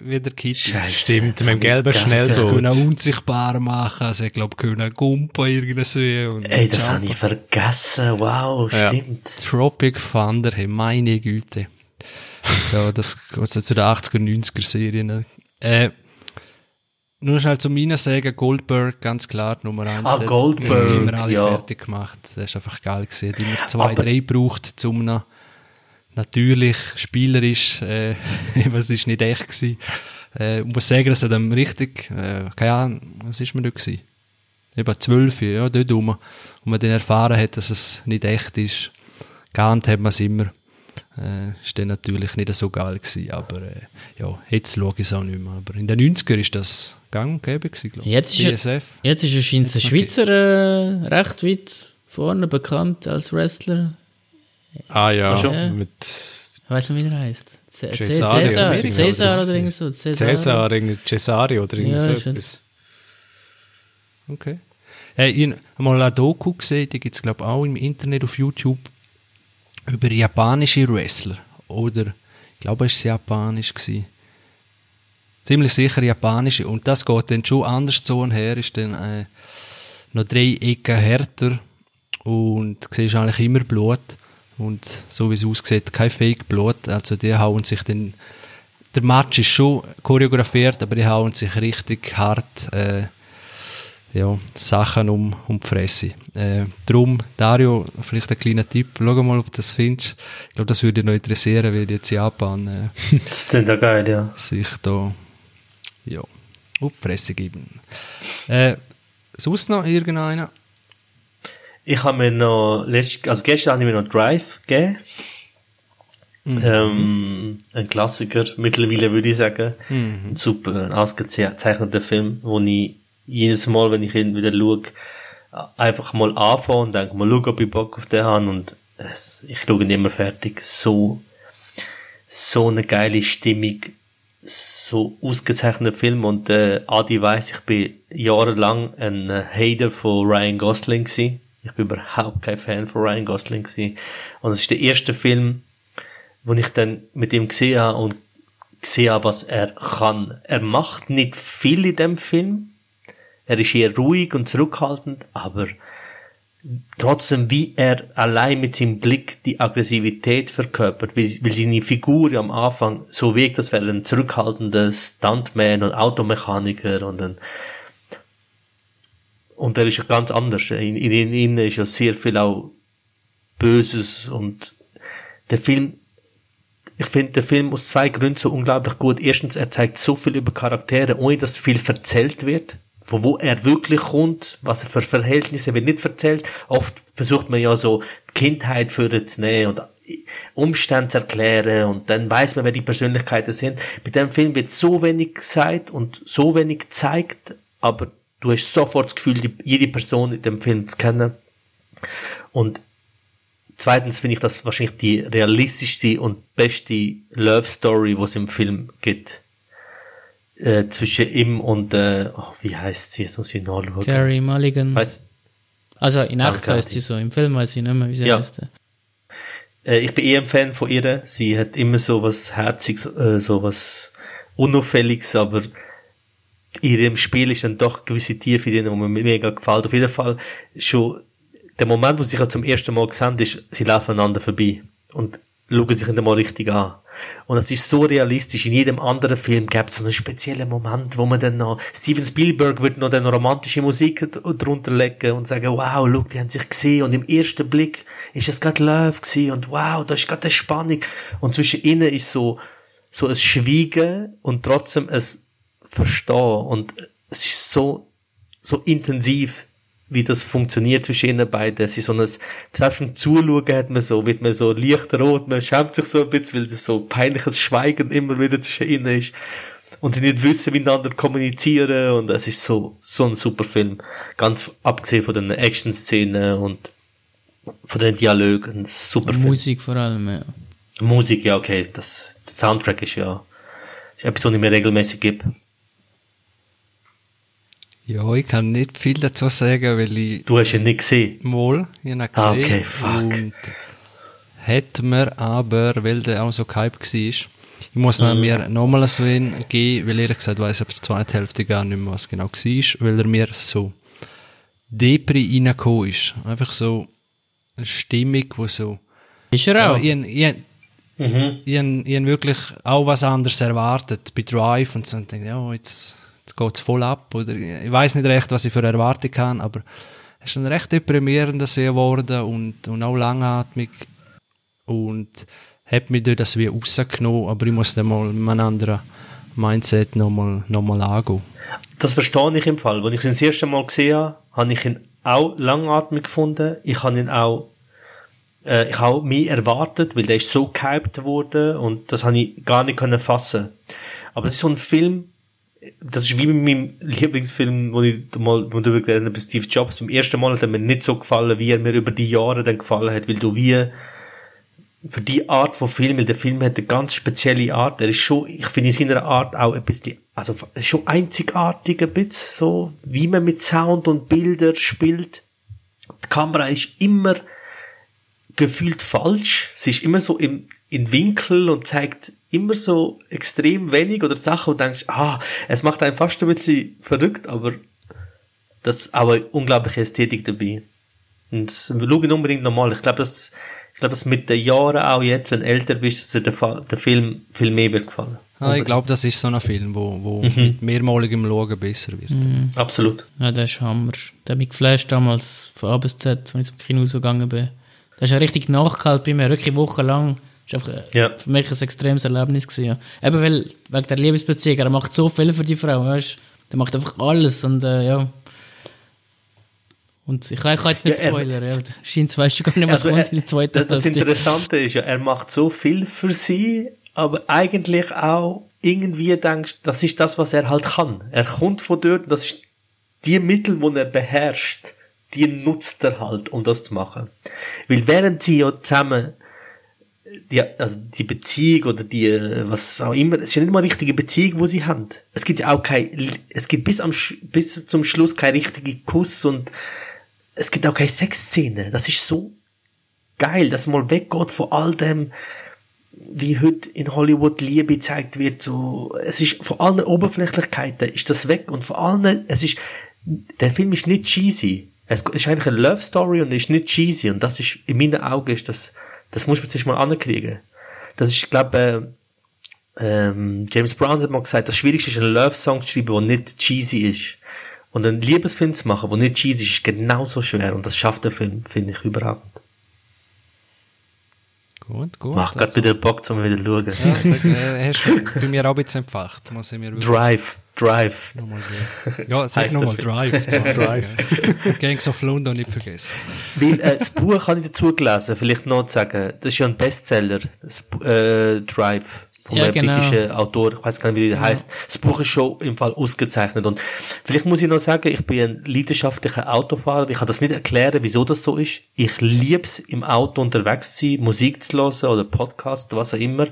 wie der ist. Scheiße. Stimmt, mit dem gelben Schnellboot. können unsichtbar machen, sie glaube können Gumpen irgendwie und Ey, das habe ich vergessen. Wow, Ja. stimmt. Tropic Thunder, hey, meine Güte. ja, das, also zu den 80er, 90er Serien. Äh, nur schnell zu meinen sagen, Goldberg, ganz klar, Nummer eins. Ah, Der hat Goldberg, Immer alle ja. fertig gemacht. Das ist einfach geil gewesen. Hat immer zwei, Aber- drei gebraucht, zum noch natürlich spielerisch, äh, was ist nicht echt gewesen. Äh, ich muss sagen, das hat ihm richtig, äh, keine Ahnung, was ist man da gewesen? Eben zwölf, ja, dort rum. Und man dann erfahren hat, dass es nicht echt ist. Geahnt hat man es immer. Äh, ist dann natürlich nicht so geil gewesen, aber äh, ja, jetzt schaue ich es auch nicht mehr. Aber in den 90er ist das gang und gäbe gewesen, glaube ich. Jetzt ist er-. Jetzt ist anscheinend der Jetzt Schweizer äh, recht weit vorne bekannt als Wrestler. Ah ja. Ja. mit Ich weiß nicht, wie der heißt. C- C- Cesario, Cäsar, das ist Cäsar das- oder irgendwie so. Cäsar. Cäsar, irgendwie Cesario oder irgendwie Ja, so etwas. Okay. Äh, ich habe mal eine Doku gesehen, die gibt es glaube ich auch im Internet auf YouTube, über japanische Wrestler. Oder, ich glaube es war japanisch. Gewesen. Ziemlich sicher japanische. Und das geht dann schon anders so her, ist dann äh, noch drei Ecken härter und du siehst eigentlich immer Blut. Und so wie es aussieht, kein Fake-Blut. Also die hauen sich dann der Match ist schon choreografiert, aber die hauen sich richtig hart äh, ja, Sachen um, um die Fresse. Äh, drum, Dario, vielleicht ein kleiner Tipp, schau mal, ob du das findest. Ich glaube, das würde dich noch interessieren, weil jetzt Japan äh, Das klingt ja geil, ja. sich da ja, auf die Fresse geben. Äh, sonst noch irgendeiner? Ich habe mir noch, letzt, also gestern habe ich mir noch Drive gegeben. Ähm, ein Klassiker, mittlerweile würde ich sagen. Ein super ausgezeichneter Film, wo ich jedes Mal, wenn ich ihn wieder schaue, einfach mal anfange und denke mal, schau, ob ich Bock auf den habe und es, ich schaue ihn immer fertig. So, so eine geile Stimmung, so ausgezeichneter Film und äh, Adi weiss, ich bin jahrelang ein Hater von Ryan Gosling gewesen. Ich bin überhaupt kein Fan von Ryan Gosling gewesen. Und es ist der erste Film, wo ich dann mit ihm gesehen habe und gesehen habe, was er kann. Er macht nicht viel in dem Film. Er ist eher ruhig und zurückhaltend, aber trotzdem, wie er allein mit seinem Blick die Aggressivität verkörpert, weil, weil seine Figur ja am Anfang so wirkt, als wäre er ein zurückhaltender Stuntman und Automechaniker und ein und er ist ja ganz anders. In, in, in ist ja sehr viel auch Böses und der Film ich finde den Film aus zwei Gründen so unglaublich gut. Erstens, er zeigt so viel über Charaktere, ohne dass viel erzählt wird. Von wo er wirklich kommt, was er für Verhältnisse wird nicht erzählt. Oft versucht man ja so die Kindheit nehmen und Umstände zu erklären und dann weiß man, wer die Persönlichkeiten sind. Mit dem Film wird so wenig gesagt und so wenig gezeigt, aber du hast sofort das Gefühl, die, jede Person in dem Film zu kennen. Und zweitens finde ich das wahrscheinlich die realistischste und beste Love Story, was es im Film gibt. Äh, zwischen ihm und, äh, oh, wie heißt sie? Jetzt muss ich nachschauen. Carrie Mulligan. Weiss, also in echt Danke, heißt sie so, im Film weiß ich nicht mehr, wie sie Ja. heißt. Äh, ich bin eh ein Fan von ihr. Sie hat immer so was Herziges, äh, so was Unauffälliges, aber in ihrem Spiel ist dann doch gewisse Tiefe drin, die mir mega gefällt. Auf jeden Fall schon der Moment, wo sie sich zum ersten Mal gesehen ist, sie laufen einander vorbei und schauen sich dann mal richtig an. Und es ist so realistisch. In jedem anderen Film gibt es so einen speziellen Moment, wo man dann noch, Steven Spielberg wird noch dann romantische Musik drunter legen und sagen, wow, look, die haben sich gesehen und im ersten Blick ist es gerade Love gewesen und wow, da ist gerade eine Spannung. Und zwischen ihnen ist so, so ein Schweigen und trotzdem ein Verstehen und es ist so, so intensiv, wie das funktioniert zwischen ihnen beiden. Es ist so ein, selbst beim Zuschauen hat man so, wird man so leicht rot, man schämt sich so ein bisschen, weil es so peinliches Schweigen immer wieder zwischen ihnen ist. Und sie nicht wissen, miteinander kommunizieren und es ist so, so ein super Film. Ganz abgesehen von den Action-Szenen und von den Dialogen, super Film. Musik vor allem, ja. Musik, ja, okay, das, der Soundtrack ist ja, ist etwas, was ich mir regelmäßig gebe. Ja, ich kann nicht viel dazu sagen, weil ich Du hast ihn nicht gesehen. mal ich habe ihn Ah, gesehen. okay, fuck. Und hätte mir aber, weil der auch so gehypt war, ich muss Mhm. dann mir nochmal so einen geben, weil ehrlich gesagt weiss ich ab der zweiten Hälfte gar nicht mehr, was genau war, weil er mir so Depri reingekommen ist. Einfach so eine Stimmung, wo so Ist er Ja, auch? ich, ich, Mhm. ich, ich, ich hab wirklich auch was anderes erwartet bei Drive und so und denke, ja, jetzt, jetzt geht's voll ab. Oder ich weiß nicht recht, was ich für Erwartung habe, aber es ist ein recht deprimierender See geworden und, und auch langatmig und hat mich dort das wie rausgenommen, aber ich muss dann mal mit einem anderen Mindset nochmal noch mal angehen. Das verstehe ich im Fall. Als ich ihn das erste Mal gesehen habe, habe ich ihn auch langatmig gefunden. Ich habe ihn auch, äh, ich habe mehr erwartet, weil der ist so gehypt worden und das habe ich gar nicht können fassen. Aber es ist so ein Film, das ist wie mit meinem Lieblingsfilm, wo ich mal darüber geredet habe, Steve Jobs. Beim ersten Mal hat er mir nicht so gefallen, wie er mir über die Jahre dann gefallen hat, weil du wie für die Art von Film, weil der Film hat eine ganz spezielle Art. Er ist schon, ich finde in seiner Art auch ein bisschen, also schon einzigartig ein bisschen, so, wie man mit Sound und Bilder spielt. Die Kamera ist immer gefühlt falsch. Sie ist immer so im, in Winkel und zeigt immer so extrem wenig oder Sachen und denkst, ah, es macht einen fast ein bisschen verrückt, aber das ist aber unglaubliche Ästhetik dabei. Und das- schau ihn unbedingt nochmal. Ich glaube, das, ich glaube, dass mit den Jahren auch jetzt, wenn du älter bist, dass dir der, der Film viel mehr wird gefallen. Ah, ich glaube, das ist so ein Film, wo, wo Mhm. mit mehrmaligem Schauen besser wird. Absolut. Ja, der ist Hammer. Der hat mich geflasht damals von A bis Z, als ich zum Kino gegangen bin. Der ist ja richtig nachgehalten bei mir, wirklich wochenlang. Das war einfach äh, Ja. für mich ein extremes Erlebnis. Gewesen, ja. Eben weil, wegen der Liebesbeziehung, er macht so viel für die Frau, weißt Der macht einfach alles und äh, ja. Und ich kann, ich kann jetzt nicht Ja, er- spoilern, ja. Scheint, weißt du gar nicht, was Also, kommt er, in der zweiten das, das. Interessante ist ja, er macht so viel für sie, aber eigentlich auch irgendwie denkst, das ist das, was er halt kann. Er kommt von dort, das ist die Mittel, die er beherrscht, die nutzt er halt, um das zu machen. Weil während sie ja zusammen die, also die Beziehung oder die, was auch immer, es ist ja nicht mal eine richtige Beziehung, wo sie haben. Es gibt ja auch kein, es gibt bis am, bis zum Schluss kein richtigen Kuss und es gibt auch keine Sexszene. Das ist so geil, dass man mal weggeht von all dem, wie heute in Hollywood Liebe gezeigt wird, so, es ist von allen Oberflächlichkeiten ist das weg und von allen, es ist, der Film ist nicht cheesy. Es ist eigentlich eine Love Story und ist nicht cheesy und das ist, in meinen Augen ist das, das muss man zuerst mal ankriegen. Das ist, ich glaube, äh, ähm, James Brown hat mal gesagt, das Schwierigste ist, einen Love-Song zu schreiben, der nicht cheesy ist. Und einen Liebesfilm zu machen, der nicht cheesy ist, ist genauso schwer. Und das schafft der Film, finde ich, überragend. Gut, gut. Mach grad wieder Bock, zum wieder schauen. Ja, sag, äh, hast du bei mir auch ein bisschen empfacht. Muss ich mir Drive, Drive. nochmal geben. Ja, sag nochmal Drive. Drive. Drive. Gangs of London nicht vergessen. Weil, äh, das Buch habe ich dazu gelesen, vielleicht noch zu sagen. Das ist ja ein Bestseller, das, äh, Drive. Vom Ja, genau. britischen Autor, ich weiß gar nicht, wie der heißt. Das Buch ist schon im Fall ausgezeichnet. Und vielleicht muss ich noch sagen, ich bin ein leidenschaftlicher Autofahrer. Ich kann das nicht erklären, wieso das so ist. Ich lieb's im Auto unterwegs zu sein, Musik zu hören oder Podcast, was auch immer.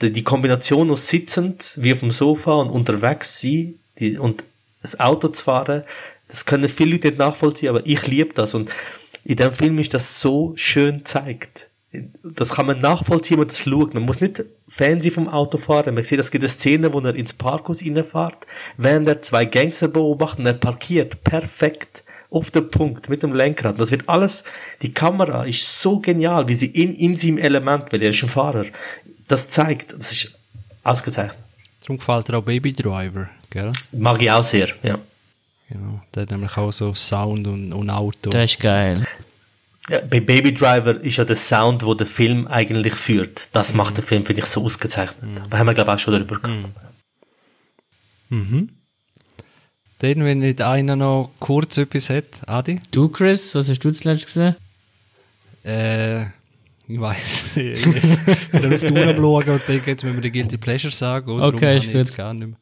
Die, Kombination aus sitzend, wie auf dem Sofa und unterwegs sein, die, und das Auto zu fahren, das können viele Leute nicht nachvollziehen, aber ich liebe das. Und in dem Film ist das so schön gezeigt. Das kann man nachvollziehen, wenn man das schaut. Man muss nicht Fan vom Autofahren. Man sieht, es gibt eine Szene, wo er ins Parkhaus reinfährt, während er zwei Gangster beobachtet und er parkiert. Perfekt. Auf den Punkt, mit dem Lenkrad. Das wird alles, die Kamera ist so genial, wie sie in, in seinem Element, weil er ist ein Fahrer, das zeigt. Das ist ausgezeichnet. Darum gefällt dir auch Baby Driver, gell? Mag ich auch sehr, ja. Genau. Der hat nämlich auch so Sound und, und Auto. Das ist geil. Ja, bei Baby Driver ist ja der Sound, wo der Film eigentlich führt. Das macht der Film, finde ich, so ausgezeichnet. Da haben wir, glaube ich, auch schon darüber gesprochen. Mhm. Dann, wenn nicht einer noch kurz etwas hat, Adi? Du, Chris, was hast du zuletzt gesehen? Äh, ich nicht. Ich bin auf die Uhr am schauen und denke, jetzt müssen wir die Guilty Pleasure sagen. Und Okay, ist ich jetzt gut. gar nicht mehr.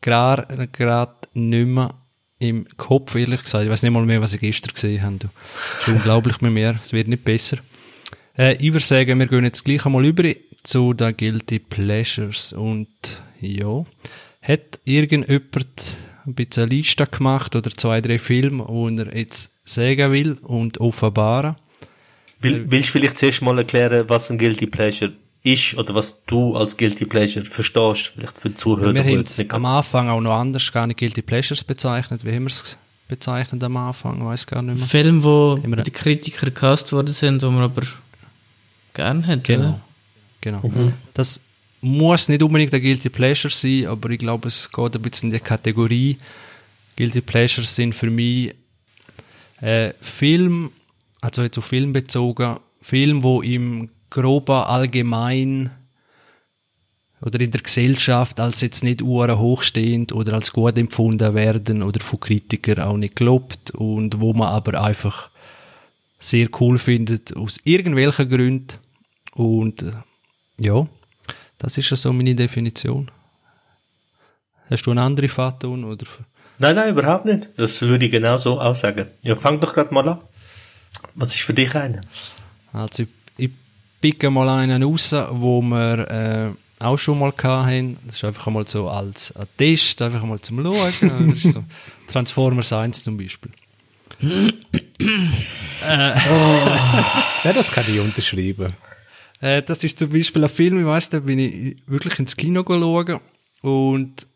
Gerade, gerade nicht mehr im Kopf, ehrlich gesagt. Ich weiß nicht mal mehr, was ich gestern gesehen habe. Das ist unglaublich mit mir. Es wird nicht besser. Äh, ich würde sagen, wir gehen jetzt gleich einmal über zu den Guilty Pleasures. Und ja, hat irgendjemand ein bisschen eine Liste gemacht oder zwei, drei Filme, die er jetzt sagen will und offenbaren? Will, willst du vielleicht zuerst mal erklären, was ein Guilty Pleasure ist oder was du als Guilty Pleasure verstehst? Vielleicht für die Zuhörer. wir haben es nicht am Anfang auch noch anders, gar nicht Guilty Pleasures bezeichnet. Wie haben wir es bezeichnet am Anfang? Weiß gar nicht mehr. Film, wo Immer- die Kritiker gecast worden sind, wo man aber gern hat. Genau. Genau. Das muss nicht unbedingt ein Guilty Pleasure sein, aber ich glaube, es geht ein bisschen in die Kategorie. Guilty Pleasures sind für mich äh, Film, also jetzt auf Film bezogen, Film, wo im groben Allgemein oder in der Gesellschaft als jetzt nicht uhren hochstehend oder als gut empfunden werden oder von Kritikern auch nicht gelobt und wo man aber einfach sehr cool findet aus irgendwelchen Gründen und äh, ja, das ist ja so meine Definition. Hast du eine andere Faton oder? Nein, nein, überhaupt nicht. Das würde ich genau so auch sagen. Ja, fang doch gerade mal an. Was ist für dich eine? Also ich, ich picke mal einen raus, wo wir äh, auch schon mal hatten. Das ist einfach mal so als Test, einfach mal zum Schauen. Das ist so Transformers 1 zum Beispiel. Ja, das kann ich unterschreiben. Äh, das ist zum Beispiel ein Film, ich weiss, da bin ich wirklich ins Kino schauen und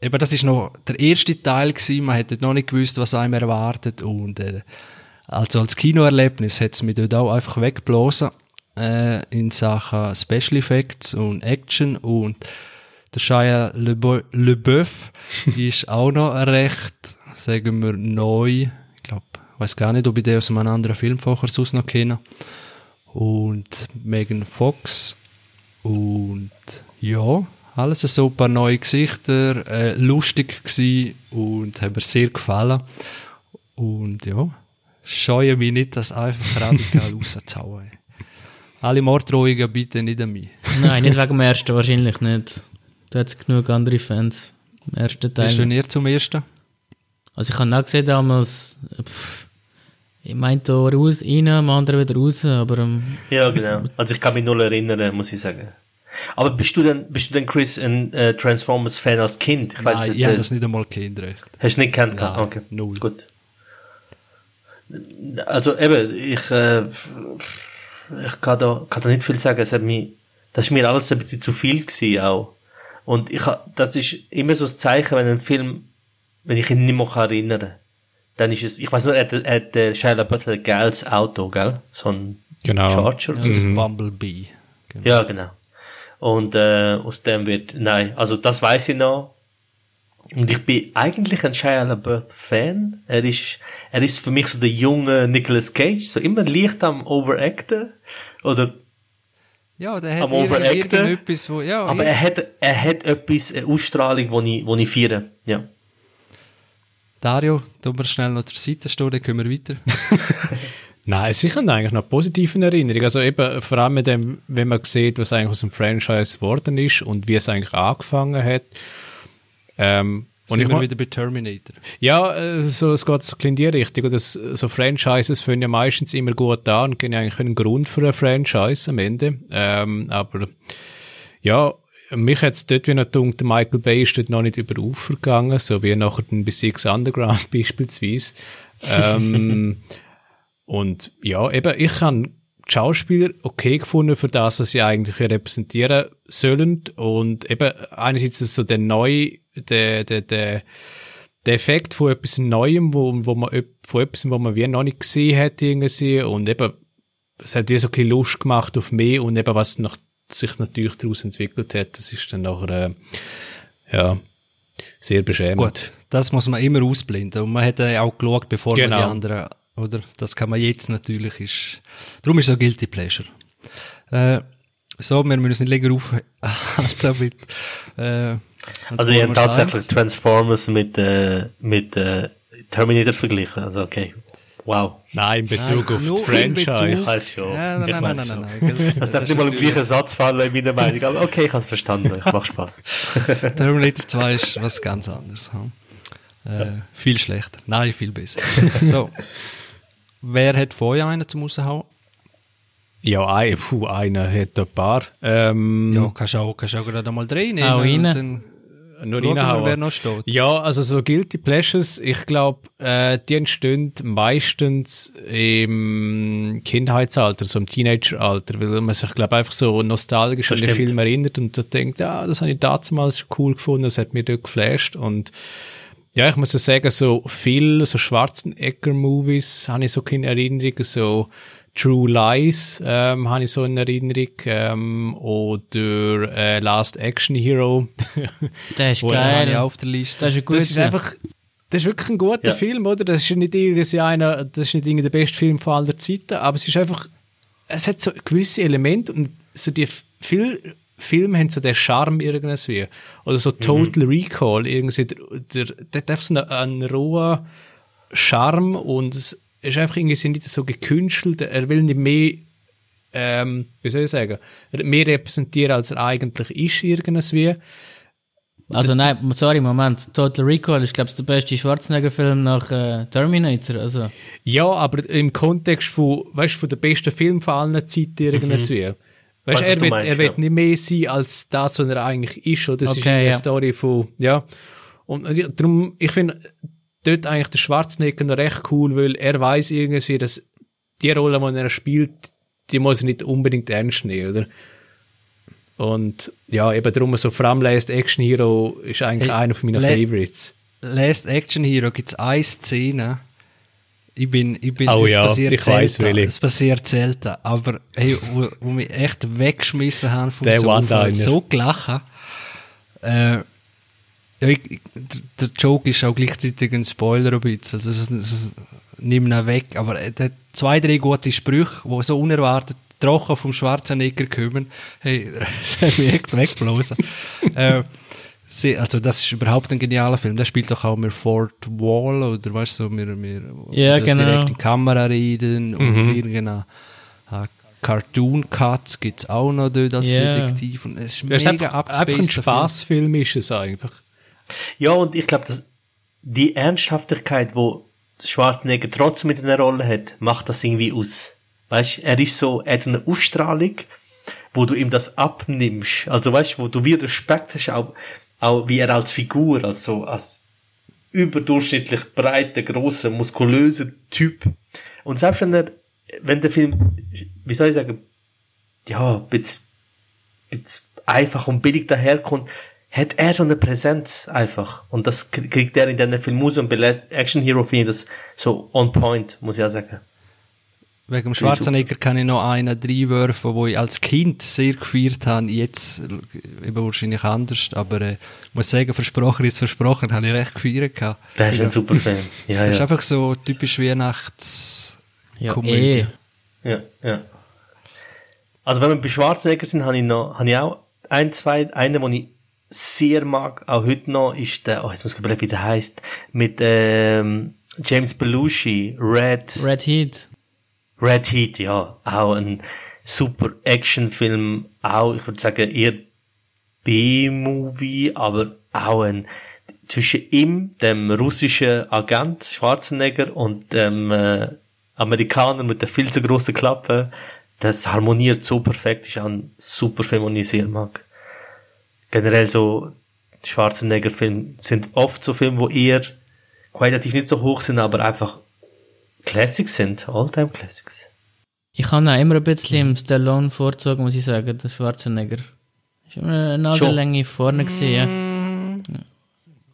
eben das ist noch der erste Teil gewesen, man hätte noch nicht gewusst, was einem erwartet und äh, also als Kinoerlebnis hat es mich dort auch einfach weggeblasen äh, in Sachen Special Effects und Action. Und der Shia LeBeouf ist auch noch recht, sagen wir, neu. Ich glaube, ich weiß gar nicht, ob ich den aus einem anderen Film vorher sonst noch kenne. Und Megan Fox. Und ja, alles so ein paar neue Gesichter, äh, lustig gsi und haben mir sehr gefallen. Und ja, scheue mich nicht, das einfach radikal rauszuhauen. Alle Morddrohungen bitte nicht an mich. Nein, nicht wegen dem ersten, wahrscheinlich nicht. Da hat es genug andere Fans. Im ersten Bist du Teil. näher zum ersten? Also ich habe auch gesehen damals, pff, ich meinte da raus, rein, am anderen wieder raus, aber ähm, Ja, genau. Also ich kann mich null erinnern, muss ich sagen. Aber bist du denn, bist du denn Chris ein äh, Transformers-Fan als Kind? Ich weiß Nein, jetzt, ich habe das nicht einmal kennt, recht. Hast du nicht gekannt? Nein, okay, null. gut. Also eben, ich, äh, ich kann da, kann da nicht viel sagen. Es hat mich, das ist mir alles ein bisschen zu viel gewesen auch. Und ich, das ist immer so das Zeichen, wenn ein Film, wenn ich ihn nicht mehr kann erinnern dann ist es, ich weiß nur, er hat, er hat äh, Shia LaBeouf ein geiles Auto, gell? So ein Genau. Charger. Ja, das ist Bumblebee. Genau. Ja, genau. Und äh, aus dem wird, nein, also das weiß ich noch. Und ich bin eigentlich ein Shia LaBeouf Fan. Er ist, er ist für mich so der junge Nicolas Cage, so immer leicht am Overacten. Oder Ja, der hat Am irgend- Overacten. irgendetwas, wo, ja, Aber er hat, er hat etwas, eine Ausstrahlung, wo ich, wo ich feiere. Ja. Dario, tun wir schnell noch zur Seite stehen, dann können wir weiter. Nein, sicher eigentlich noch positive Erinnerungen. Also eben, vor allem mit dem, wenn man sieht, was eigentlich aus dem Franchise geworden ist und wie es eigentlich angefangen hat. Ähm, und ich mein- wieder bei Terminator. Ja, äh, so, es geht so ein in die Richtung. Das, so Franchises fangen ja meistens immer gut an und geben eigentlich einen Grund für eine Franchise am Ende. Ähm, aber ja, mich hat es dort wie noch gedacht, Michael Bay ist dort noch nicht über Ufer gegangen, so wie nachher bei Six Underground beispielsweise. Ähm, und ja, eben, ich die Schauspieler okay gefunden für das, was sie eigentlich repräsentieren sollen. Und eben, einerseits ist so der neue, der, der, der, der Effekt von etwas Neuem, wo, wo man, von etwas, wo man wie noch nicht gesehen hat, irgendwie. Und eben, es hat wie so ein bisschen Lust gemacht auf mehr und eben, was nach, sich natürlich daraus entwickelt hat, das ist dann nachher, äh, ja, sehr beschämend. Gut, das muss man immer ausblenden. Und man hat ja auch geschaut, bevor man Genau. die anderen, oder? Das kann man jetzt natürlich, ist, darum ist es so Guilty Pleasure. Äh, so, wir müssen uns nicht länger aufhalten mit, äh, Also, habe wir tatsächlich? Transformers mit, äh, mit, äh, Terminator verglichen. Also, okay. Wow. Nein, in Bezug Nein, auf die Franchise. Bezug- schon. Ja, nein, Ich nein, nein, weiß nein, schon. nein, nein. Das darf nicht mal im gleichen Satz fallen, in meiner Meinung. Aber okay, ich habe es verstanden. Ich macht Spaß. Terminator 2 ist was ganz anderes. hm? Äh, viel schlechter. Nein, viel besser. so. Wer hat vorher einen zum Raushauen? Ja, ein, puh, einer hat ein paar. Ähm, Ja, kannst du auch, kannst du auch gerade mal drehen. Hau rein. Dann nur reinhauen. wer noch steht. Ja, also so Guilty Pleasures, ich glaube, äh, die entstehen meistens im Kindheitsalter, so im Teenageralter, weil man sich, glaube einfach so nostalgisch Das an den. Film erinnert und da denkt, ja, das habe ich damals cool gefunden, das hat mir dort geflasht und ja, ich muss ja sagen, so viel, so Schwarzenegger-Movies habe ich so in Erinnerung, so True Lies ähm, habe ich so in Erinnerung ähm, oder äh, Last Action Hero. Der ist ich geil. auch auf der Liste. Das ist ein guter Das ist einfach, das ist wirklich ein guter Ja. Film, oder? Das ist nicht irgendwie einer, das ist nicht irgendwie der beste Film von aller Zeiten, aber es ist einfach, es hat so gewisse Elemente und so die viele Filme haben so den Charme irgendwie. Oder so Total Recall, irgendwie, der, der, der so einen, einen rohen Charme und es ist einfach irgendwie nicht so gekünstelt, er will nicht mehr ähm, wie soll ich sagen, mehr repräsentieren, als er eigentlich ist, irgendwie. Also nein, sorry, Moment. Total Recall ist, glaube ich, der beste Schwarzenegger-Film nach äh, Terminator. Also, Ja, aber im Kontext von, weißt, von der besten Film von allen Zeiten irgendwie. Weißt, Weiß, er wird, meinst, er wird ja. nicht mehr sein als das, was er eigentlich ist, oder? Das ist Okay, eine ja. Story von, ja. Und ja, darum, ich finde dort eigentlich der Schwarzenegger noch recht cool, weil er weiß irgendwie, dass die Rolle, die er spielt, die muss er nicht unbedingt ernst nehmen, oder? Und ja, eben darum, so vor allem Last Action Hero ist eigentlich Hey, einer von meinen Le- Favorites. Last Action Hero gibt es eine Szene. Ich bin, ich bin, Oh es ja, passiert ich weiss, selten, es passiert selten, aber hey, wo, wo mich echt weggeschmissen haben vom Der Sofa, so gelachen. Äh, ja, ich, der Joke ist auch gleichzeitig ein Spoiler ein bisschen, das, ist- das ist- nimm ihn weg, aber er hat zwei, drei gute Sprüche, die so unerwartet trocken vom Schwarzenegger kommen, hey, das hat mich echt weggeblasen. äh, sehr, also das ist überhaupt ein genialer Film. Der spielt doch auch mit Fort Wall oder weißt du, so, wir, wir Ja, genau. direkt in Kamera reden und Mhm. irgendeine äh, Cartoon Cuts gibt's auch noch dort als Ja. Detektiv und es ist Das ist mega einfach, einfach ein. Spaßfilm ist es einfach. Ja, und ich glaube, dass die Ernsthaftigkeit, wo Schwarzenegger trotzdem mit einer Rolle hat, macht das irgendwie aus. Weißt, er ist so, er hat so eine Ausstrahlung, wo du ihm das abnimmst. Also weißt, wo du wieder Respekt hast, auch, auch wie er als Figur, also als überdurchschnittlich breiter, großer, muskulöser Typ. Und selbst wenn er, wenn der Film, wie soll ich sagen, ja, bisschen, bisschen einfach und billig daherkommt, hat er so eine Präsenz einfach. Und das kriegt er in diesen Film raus und bei Last Action Hero finde ich das so on point, muss ich auch sagen. Wegen dem Schwarzenegger kann ich noch einen reinwerfen, wo ich als Kind sehr gefeiert habe. Jetzt eben wahrscheinlich anders, aber äh, ich muss sagen, versprochen ist versprochen, habe ich recht gefeiert gehabt. Der ist ein super Fan. Ja, Das ist ja. einfach so typisch Weihnachts... ja, eh. ja, ja. Also wenn wir bei Schwarzenegger sind, habe ich noch, habe ich auch ein, zwei, einen, den ich sehr mag, auch heute noch, ist der, oh, jetzt muss ich überlegen, wie der heißt, mit, ähm, James Belushi, Red, Red Heat. Red Heat, ja, auch ein super Actionfilm, auch, ich würde sagen, eher B-Movie, aber auch ein, zwischen ihm, dem russischen Agent Schwarzenegger und dem äh, Amerikaner mit der viel zu grossen Klappe, das harmoniert so perfekt, ist auch ein super Film, den ich sehr mag. Generell so Schwarzenegger-Filme sind oft so Filme, wo eher qualitativ nicht so hoch sind, aber einfach Classics sind, Alltime Classics. Ich habe auch immer ein bisschen im Stallone vorgezogen, muss ich sagen, der Schwarzenegger. Ist immer eine Nasenlänge vorne gesehen. Ja.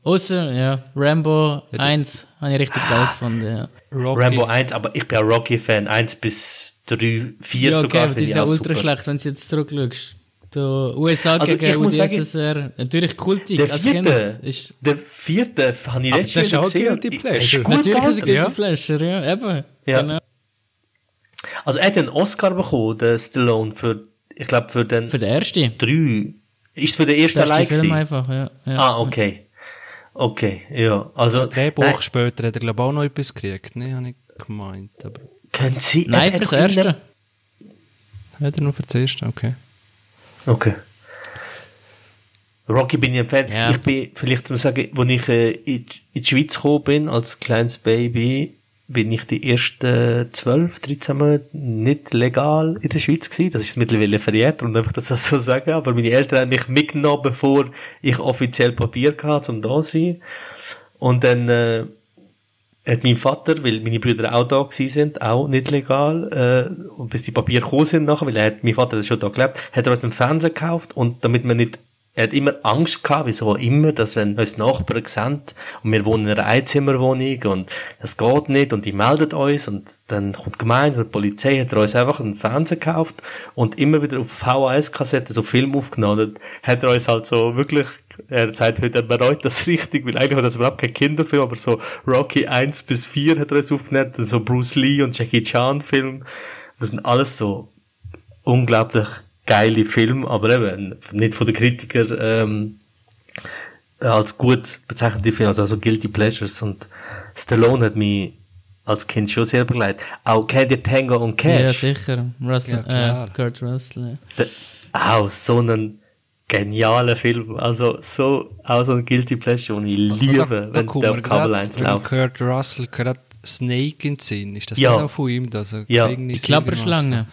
Außer, ja, Rambo 1 habe ich richtig geil gefunden, ja. Rocky. Rambo 1, aber ich bin auch Rocky-Fan, 1 bis 3, 4 Ja, okay, sogar. die finde ich sind ja auch ultra super. schlecht, wenn du jetzt zurückschaust. Der USA Also, ich gegen muss sagen, UdSSR, natürlich kultig, Der vierte, Ist, der vierte habe ich letztes das ist Jahr auch gesehen. Guilty Pleasure. Ist gut natürlich ist es. Guilty ja. Pleasure, ja, eben. Ja. Genau. Also er hat einen Oscar bekommen, der Stallone, für, ich glaube, für den Für den ersten. drei. Ist für den ersten Der erste allein Film gewesen? einfach, ja. ja. Ah, okay. Okay, ja. Also, Drehbuch nein, später hat er, glaube ich, auch noch etwas gekriegt. Ne, habe ich gemeint. Aber können Sie, Nein, fürs erste. hat er nur für das erste? Okay. Okay. Rocky bin ich ein Fan. Ja. Ich bin, vielleicht zum sagen, als ich äh, in, die- in die Schweiz gekommen bin, als kleines Baby, bin ich die ersten 12, 13 Monate nicht legal in der Schweiz gewesen. Das ist mittlerweile verjährt, und einfach das so sagen. Aber meine Eltern haben mich mitgenommen, bevor ich offiziell Papier hatte, um da zu sein. Und dann, äh, hat mein Vater, weil meine Brüder auch da gewesen sind, auch nicht legal, äh, bis die Papiere gekommen sind nachher, weil er hat, mein Vater hat schon da gelebt, hat er uns einen Fernseher gekauft und damit man nicht, er hat immer Angst gehabt, wieso immer, dass wenn uns Nachbarn sehen und wir wohnen in einer Einzimmerwohnung und das geht nicht und die melden uns und dann kommt die Gemeinde oder die Polizei, hat er uns einfach einen Fernseher gekauft und immer wieder auf VHS-Kassette so Film aufgenommen. Und hat er uns halt so wirklich, er sagt heute, er bereut das richtig, weil eigentlich war das überhaupt kein Kinderfilm, aber so Rocky 1 bis 4 hat er uns aufgenommen, so Bruce Lee und Jackie Chan Film. Das sind alles so unglaublich geile Filme, aber eben nicht von den Kritikern ähm, als gut bezeichnete Filme, also, also Guilty Pleasures und Stallone hat mich als Kind schon sehr begleitet. Auch kennt ihr Tango und Ja, Cash? sicher. Russell, Ja, klar. äh, Kurt Russell. Der- auch so ein genialer Film, also so, auch so ein Guilty Pleasure, den ich liebe, wenn kommt der mir auf Kabel grad 1 wegen läuft. Kurt Russell gerade Snake in den Sinn. Ist das Ja. nicht auch von ihm? Dass er Ja. Die Klapperschlange.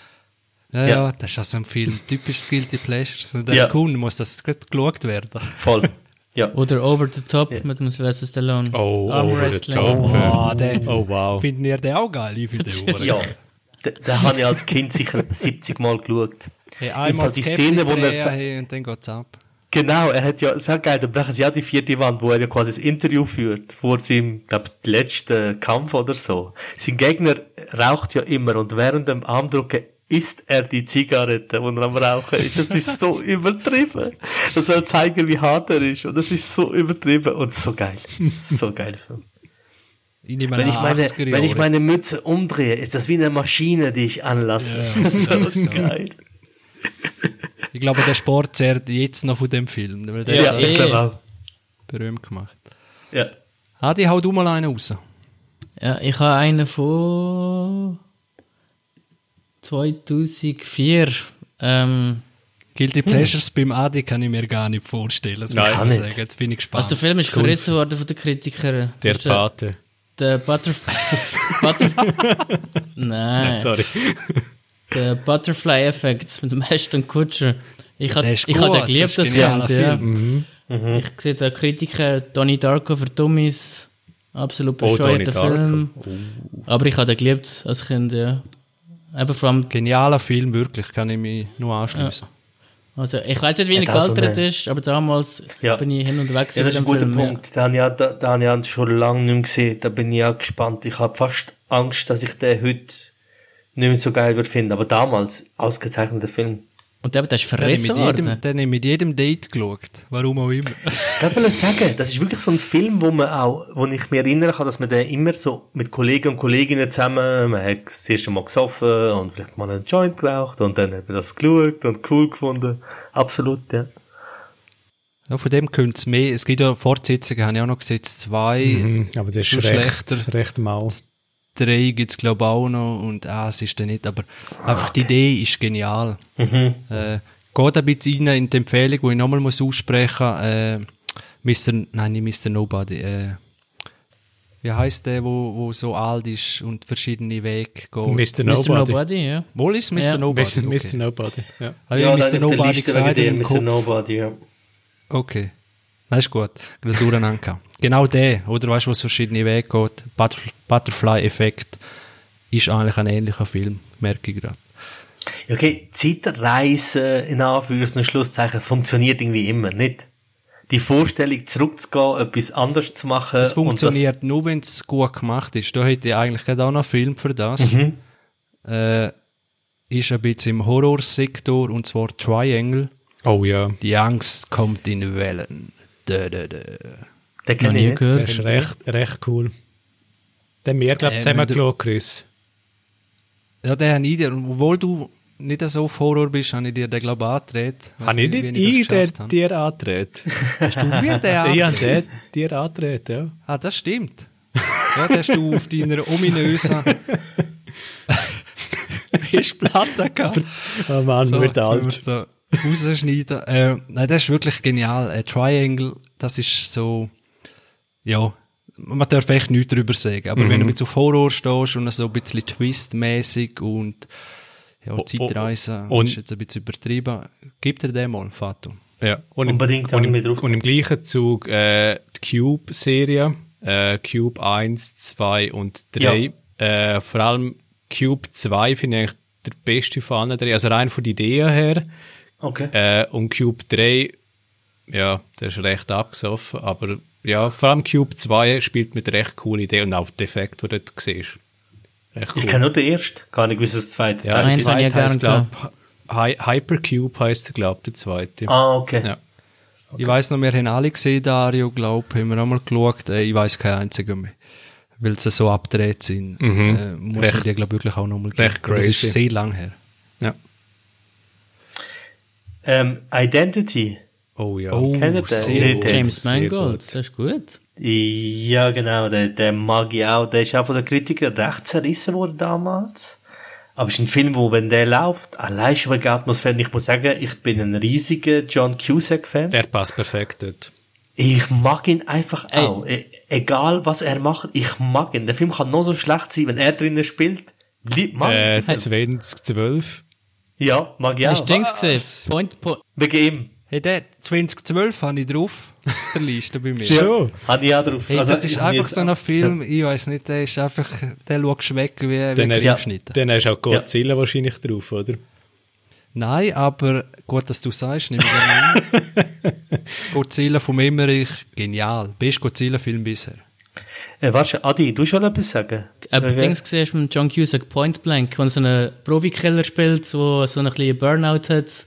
Ja, Ja. ja, das ist also ein Film. Typisches Guilty Pleasure. Das Ja. ist cool, muss das gerade geschaut werden. Voll. Ja. Oder Over the Top Ja. mit dem Sylvester Stallone. Oh, Arm over the Wrestling. top. Oh, der, Oh, wow. Finden ihr den auch geil? Ich finde den Ja. Den, den habe ich als Kind sicher 70 Mal geschaut. Hey, Und einmal die Szene, wo er hey, und dann geht's ab. Genau, er hat ja, sehr geil, da brechen sie ja die vierte Wand, wo er ja quasi das Interview führt, vor seinem, glaub, letzten Kampf oder so. Sein Gegner raucht ja immer und während dem Armdrücken isst er die Zigarette, die er am Rauchen ist. Das ist so übertrieben. Das soll zeigen, wie hart er ist. Und das ist so übertrieben und so geil. So geil Film. Ich nehme Wenn ich meine, 80er wenn ich meine Mütze umdrehe, ist das wie eine Maschine, die ich anlasse. so geil. Ich glaube, der Sport zehrt jetzt noch von dem Film, weil der Ja, Ja, ist ich eh. glaube auch. berühmt gemacht. Ja. Adi, hau du mal einen raus. Ja, ich habe einen von 2004. Ähm, Guilty Pleasures beim Adi kann ich mir gar nicht vorstellen. Das muss Nein. ich Kann nicht. sagen. Jetzt bin ich gespannt. also der Film ist verrissen worden von den Kritikern. Der Das Pate. Der Butterfly. Butter Nein. Sorry. Der Butterfly-Effekt mit dem Ashton Kutcher. Ich habe ich gut, hab das geliebt, das genialer Kind. Ja. Film. Mhm. Ich sehe den Kritiker Donnie Darko für Dummies. Absolut Oh, Donnie bescheuerter Darko. Film. Aber ich habe den geliebt als Kind, ja. Eben vor allem, Genialer Film, wirklich, kann ich mich nur anschließen. also ich weiß nicht, wie er auch so gealtert ist, aber damals Ja. bin ich hin und weg Ja, das ist ein guter Film, Punkt. Den habe ich, ja- da, da habe ich ja schon lange nicht mehr gesehen. Da bin ich auch gespannt. Ich habe fast Angst, dass ich den heute nicht mehr so geil würde finden. Aber damals, ausgezeichneter Film. Und der, der ist Den habe ich verrissen mit jedem, habe ich mit jedem Date geschaut. Warum auch immer. Ich wollte sagen, das ist wirklich so ein Film, wo man auch, wo ich mich erinnern kann, dass man den immer so mit Kollegen und Kolleginnen zusammen, man hat das erste Mal gesoffen und vielleicht mal einen Joint geraucht und dann hat man das geschaut und cool gefunden. Absolut, ja. Ja, von dem könnte es mehr. Es gibt ja Fortsetzungen, habe ich auch noch gesehen, zwei, Mhm, aber das Schon ist recht, schlechter. recht mau. Drei gibt es glaube ich auch noch und ah, es ist dann nicht, aber einfach die Idee ist genial. Mhm. Äh, geht ein bisschen rein in die Empfehlung, die ich nochmal muss aussprechen äh, Mr. Nein, nicht Mr. Nobody. Äh, wie heißt der, wo, wo so alt ist und verschiedene Wege geht? Mr. Mr. Nobody. Nobody, ja. Wohl ist Mr. Ja. Nobody. Mr. okay. Mr. Nobody, ja. Habe ich Mr. Nobody gesagt Mr. Nobody, ja. Okay. Das ist gut. Gerade durcheinander. Genau der, oder weißt du, wo es verschiedene Wege geht. Butterf- Butterfly-Effekt ist eigentlich ein ähnlicher Film, merke ich gerade. Okay, Zeitreise in Anführungs- und Schlusszeichen funktioniert irgendwie immer, nicht? Die Vorstellung, zurückzugehen, etwas anderes zu machen. Es und funktioniert nur, wenn es gut gemacht ist. Da hätte ich eigentlich gerade auch noch einen Film für das. Mhm. Äh, ist ein bisschen im Horrorsektor, und zwar Triangle. Oh ja, Die Angst kommt in Wellen. Dö, dö, dö. Das, den Noch kenn ich nie nicht. der gehört. ist recht, recht cool. Den haben wir, glaube Äh, ich, zusammen müsst ihr- geschaut, Chris. Ja, der habe ich dir, obwohl du nicht so auf Horror bist, habe ich dir den, glaube ich, angedreht. Weiss Habe ich nicht ich ich der habe. dir antreten? Hast du mir den Ich angedreht? habe den dir antreten, ja. Ah, das stimmt. Ja, den hast du auf deiner ominösen Festplatte gehabt. Oh Mann, So, wird alt. Rausschneiden. Äh, nein, das ist wirklich genial. Ein Triangle, das ist so, ja, man darf echt nichts darüber sagen. Aber Mhm. wenn du mit auf Horror stehst und so ein bisschen Twist-mäßig und ja, Oh, oh, Zeitreise und- ist jetzt ein bisschen übertrieben, gib dir den mal, Fato. Ja, und, im, Unbedingt, und, habe ich im, mir drauf und im gleichen Zug äh, die Cube-Serie, äh, Cube 1, 2 und 3. Äh, vor allem Cube 2 finde ich eigentlich der beste von allen drei, also rein von der Idee her. Okay. Äh, und Cube 3, ja, der ist recht abgesoffen, aber ja, vor allem Cube 2 spielt mit recht cooler Idee und auch der Effekt, den du dort siehst. Recht cool. Ich kenne nur den ersten, gar nicht dass das zweite. ja, der ich zweite ja heisst, gern glaub, Hy Hypercube heisst er, glaube der zweite. Ah, okay. Ja. Ich weiss noch, wir haben alle gesehen, Dario, glaub, haben wir auch mal geschaut. Äh, ich weiss keinen einzigen mehr. Weil sie so abgedreht sind. Mhm. Äh, muss Recht- ich dir, glaub wirklich auch noch mal geben. recht Aber Das ist crazy. sehr lang her. Ja. Ähm, Identity. Oh ja. Oh, Kennt ihr den? James sehr Mangold, gut. das ist gut. Ja, genau, der, der mag ich auch. Der ist auch von den Kritikern recht zerrissen worden damals. Aber es ist ein Film, wo, wenn der läuft, allein schon wegen der Atmosphäre, ich muss sagen, ich bin ein riesiger John Cusack-Fan. Der passt perfekt dort. Ich mag ihn einfach Ey. auch. E egal, was er macht, ich mag ihn. Der Film kann noch so schlecht sein, wenn er drinnen spielt. Lieb, mag ich Äh, den Film. 2012. Ja, mag ich Hast auch. du Dings gesehen? Point, po Wegen ihm. Hey, der 2012 habe ich drauf. auf der Liste bei mir. Schon. Hatte ich auch drauf. Hey, Also, das ist einfach so ein Film, ich weiß nicht, der ist einfach, der schaut weg wie, wie Dann, ein Ja. Geschnitten. dann hast du auch Godzilla wahrscheinlich drauf, oder? Nein, aber gut, dass du sagst, nehme ich. Godzilla vom Emmerich, genial. Best Godzilla-Film bisher. Äh, warte, Adi, du schon etwas sagen? Ein Okay. Dings gesehen hast mit John Cusack, Point Blank, wo er so einen Profikiller spielt, der so einen kleinen Burnout hat.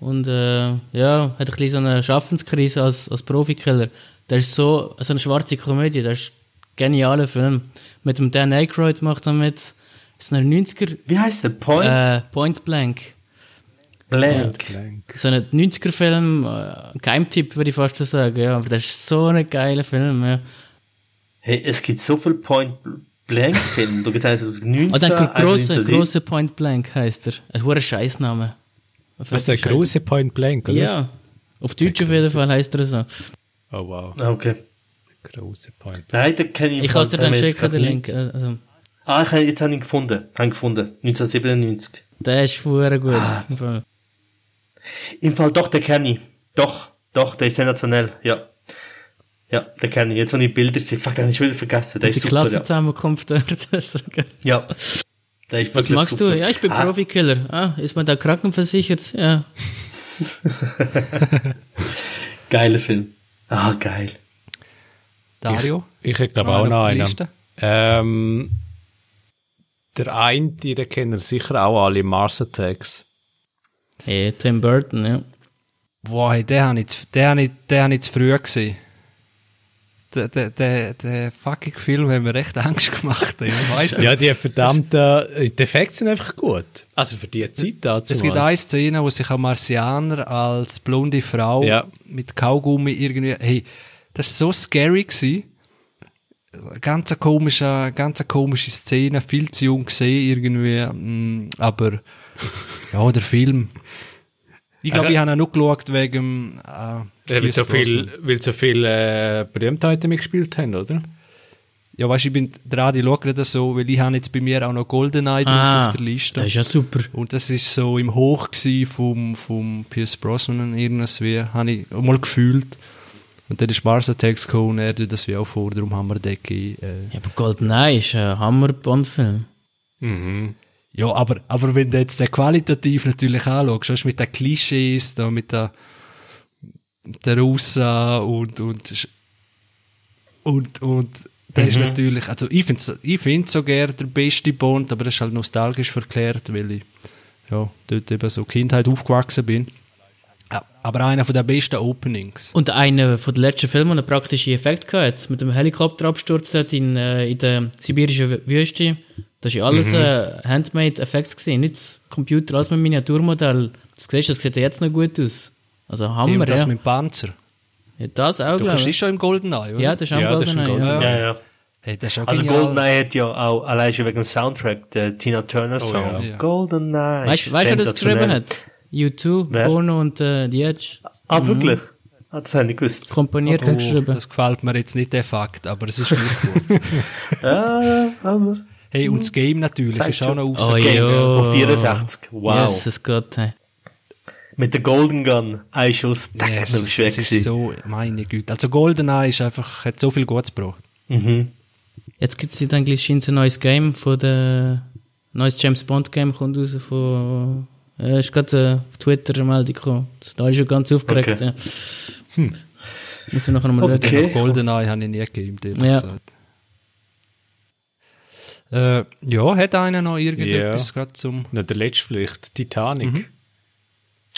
Und äh, ja, hat ein bisschen so eine Schaffenskrise als, als Profikiller. Das ist so, so eine schwarze Komödie, das ist ein genialer Film. Mit dem Dan Aykroyd macht er mit. Das ist ein 90er Wie heißt der? Point äh, Point Blank. Blank. So ein 90er-Film, äh, Geheimtipp würde ich fast so sagen, ja. Aber das ist so ein geiler Film, ja. Hey, es gibt so viel Point Blank Filme. Du gesagt hast, 19, Oh, dann also große, 1907. große Point Blank heißt er. Ein hoher Scheißname. Was ist der große Point Blank, oder? Ja. Auf Deutsch auf jeden Fall heißt er so. Oh wow. Ah, Okay. Große Point Nein, den kenne ich Ich kann es dir dann schicken, den Link. Also, Ah, ich habe jetzt habe ihn gefunden. Habe ihn gefunden. 1997. der ist hure gut. Ah. Im Fall. Im Fall doch, den kenne ich. Doch, doch, der ist sensationell. Ja. Ja, den kenne ich. Jetzt, wenn ich Bilder sehe, fuck, den habe ich wieder vergessen. Der Die ist super, ja. Klassenzusammenkunft dort. das ist so geil. ja. Der ist Was machst super. du? Ja, ich bin ah, Profikiller. Ah, ist man da krankenversichert? Ja. Geiler Film. Ah, geil. Dario? Ich hätte glaube Noch auch noch einen. Ähm, der eine, den kennen sicher auch alle, Mars Attacks. Hey, Tim Burton, ja. Wow, hey, den habe ich, zu- den habe ich, den habe ich zu früh gesehen. Der, der, der, der fucking Film hat mir recht Angst gemacht. Ich weiss Ja, die verdammten die Effekte sind einfach gut. Also für die Zeit dazu. Es gibt eine Szene, wo sich ein Marsianer als blonde Frau Ja. mit Kaugummi irgendwie, hey, das war so scary gewesen. Ganz eine komische, ganz eine komische Szene, viel zu jung gesehen irgendwie, mm, aber, ja, der Film. Ich glaube, ich habe ihn nur geschaut wegen, äh, Ja, weil so viel, weil so viel äh, Berühmtheiten mitgespielt haben, oder? Ja, weißt du, ich bin dran, ich schaue gerade so, weil ich habe jetzt bei mir auch noch Goldeneye drauf Ah, auf der Liste. das ist ja super. Und das ist so im Hoch gsi vom, vom Pierce Brosnan irgendwie, habe ich mal gefühlt. Und dann ist Mars Attacks gekommen und er tut das wie auch vor, darum haben wir den gegeben. Äh. Ja, aber GoldenEye ist ein Hammer-Bond-Film. Mhm. Ja, aber, aber wenn du jetzt den qualitativ natürlich anschaust, weißt, du, mit den Klischees, da mit der, der Russa und, und, und, und, der ist natürlich, also ich finde ich find's so gern der beste Bond, aber das ist halt nostalgisch verklärt, weil ich, ja, dort eben so Kindheit aufgewachsen bin. Aber einer von der besten Openings. Und einer von den letzten Filmen, der einen praktischen Effekt hatte, mit dem Helikopterabsturz in, äh, in der sibirischen Wü- Wüste. Das war alles äh, Handmade-Effekts, nicht Computer, alles mit Miniaturmodell. Das siehst du, das sieht jetzt noch gut aus. Also Hammer, und das ja. mit dem Panzer. ja. Das auch, Du kannst ich. schon im Goldeneye, oder? Ja, das ist auch Ja, ein GoldenEye, ja. GoldenEye. Ja, ja. Hey, das ist auch Also genial. GoldenEye hat ja auch allein schon wegen dem Soundtrack, der Tina Turner Song. ja. Ja. GoldenEye. Weißt du, wer das geschrieben hat? U2, Wer? Bono und äh, The Edge. Ah, wirklich? Ah, das habe ich nicht gewusst. Komponiert und Oh, geschrieben. das gefällt mir jetzt nicht, der Fakt, aber es ist gut. Ja, aber Hey, und das Game natürlich ist auch schon. noch Oh, aus. das Game auf 64. Wow. Jesus Gott, hey. Mit der Golden Gun. Ein Schuss. Yes, Yes, das das ist so, meine Güte. Also Goldeneye ist einfach, hat so viel Gutes gebracht. Mhm. Jetzt gibt es dann gleich scheint's ein neues Game von der neues James Bond Game kommt raus von äh, ist gerade äh, auf Twitter eine Meldung gekommen. Da ist schon ganz aufgeregt. Okay. Ja. Hm. Muss ich nachher nochmal Okay. schauen. Goldeneye habe ich nie gegeben, Ja. gesagt. Äh, ja, hat einer noch irgendetwas Ja. gerade zum... Noch der letzte vielleicht, Titanic.